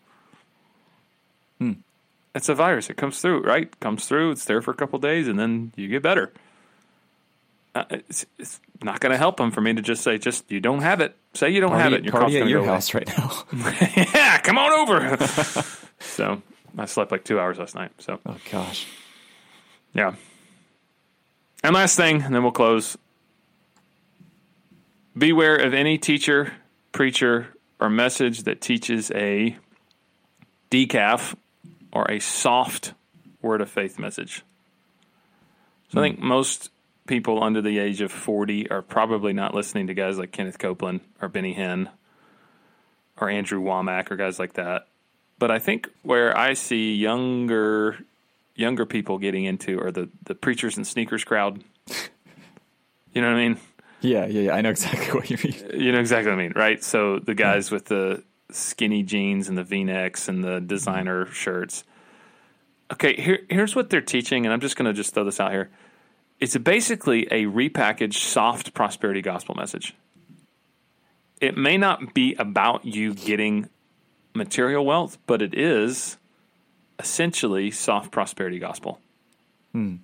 It's a virus. It comes through, right? Comes through. It's there for a couple days, and then you get better. Uh, it's, it's not going to help them for me to just say, just you don't have it. Say you don't have it. And your cough's party at your go away. house right now. [LAUGHS] yeah, come on over. [LAUGHS] so I slept like two hours last night. So oh gosh. yeah. And last thing, and then we'll close. Beware of any teacher, preacher, or message that teaches a decaf or a soft word of faith message. So I think hmm. most people under the age of 40 are probably not listening to guys like Kenneth Copeland or Benny Hinn or Andrew Wommack or guys like that. But I think where I see younger younger people getting into are the, the preachers and sneakers crowd. [LAUGHS] You know what I mean? Yeah, yeah, yeah. I know exactly [LAUGHS] what you mean. You know exactly what I mean, right? So the guys with the skinny jeans and the V-necks and the designer shirts. Okay, here, here's what they're teaching, and I'm just going to just throw this out here. It's basically a repackaged soft prosperity gospel message. It may not be about you getting material wealth, but it is essentially soft prosperity gospel. Hmm.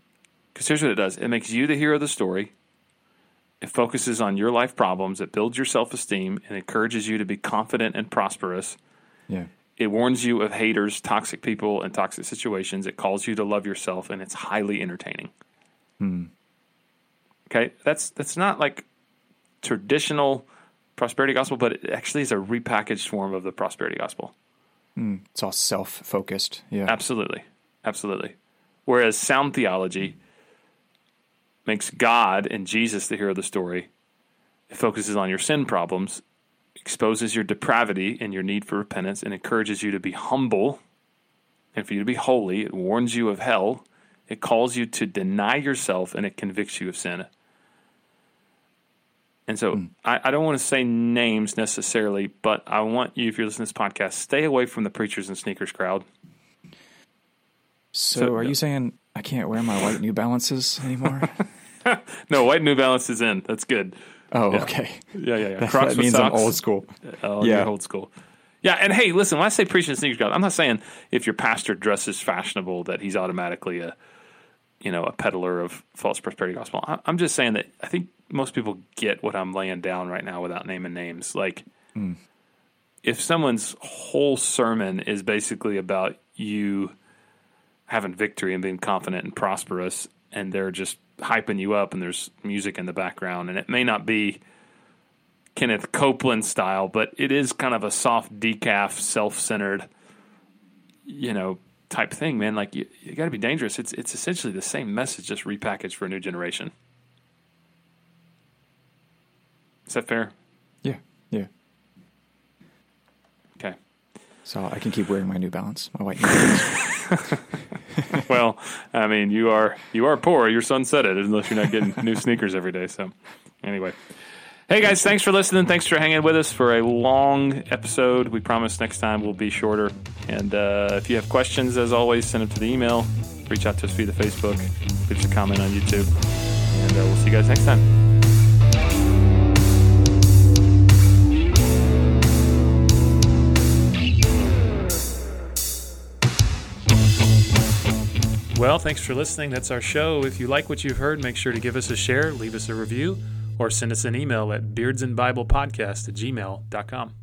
Because here's what it does it makes you the hero of the story. It focuses on your life problems. It builds your self esteem and encourages you to be confident and prosperous. Yeah. It warns you of haters, toxic people, and toxic situations. It calls you to love yourself, and it's highly entertaining. Hmm. Okay, that's that's not like traditional prosperity gospel, but it actually is a repackaged form of the prosperity gospel. Hmm. It's all self focused. Yeah. Absolutely. Absolutely. Whereas sound theology makes God and Jesus the hero of the story. It focuses on your sin problems, exposes your depravity and your need for repentance, and encourages you to be humble and for you to be holy. It warns you of hell. It calls you to deny yourself and it convicts you of sin. And so hmm. I, I don't want to say names necessarily, but I want you, if you're listening to this podcast, stay away from the preachers and sneakers crowd. So, So- are you saying I can't wear my white New Balances anymore? [LAUGHS] No, white New Balance is in. That's good. oh, okay. Yeah, yeah, yeah. Crocs that with means I'm old school. Oh, Yeah. old school. Yeah, and hey, listen, when I say preaching sneakers crowd, I'm not saying if your pastor dresses fashionable that he's automatically a, you know, a peddler of false prosperity gospel. I, I'm just saying that I think most people get what I'm laying down right now without naming names. Like, hmm. if someone's whole sermon is basically about you having victory and being confident and prosperous, and they're just hyping you up, and there's music in the background, and it may not be Kenneth Copeland style, but it is kind of a soft decaf, self-centered, you know, type thing, man. Like you, you got to be dangerous. It's it's essentially the same message, just repackaged for a new generation. Is that fair? Yeah. Yeah. Okay. So I can keep wearing my New Balance, my white New Balance. [LAUGHS] [LAUGHS] well, I mean, you are you are poor. Your son said it, unless you're not getting [LAUGHS] new sneakers every day. So, anyway, hey guys, thanks for listening. Thanks for hanging with us for a long episode. We promise next time will be shorter. And uh, if you have questions, as always, send them to the email. Reach out to us via the Facebook. Leave us a comment on YouTube. And uh, we'll see you guys next time. Well, thanks for listening. That's our show. If you like what you've heard, make sure to give us a share, leave us a review, or send us an email at beardsandbiblepodcast at gmail.com.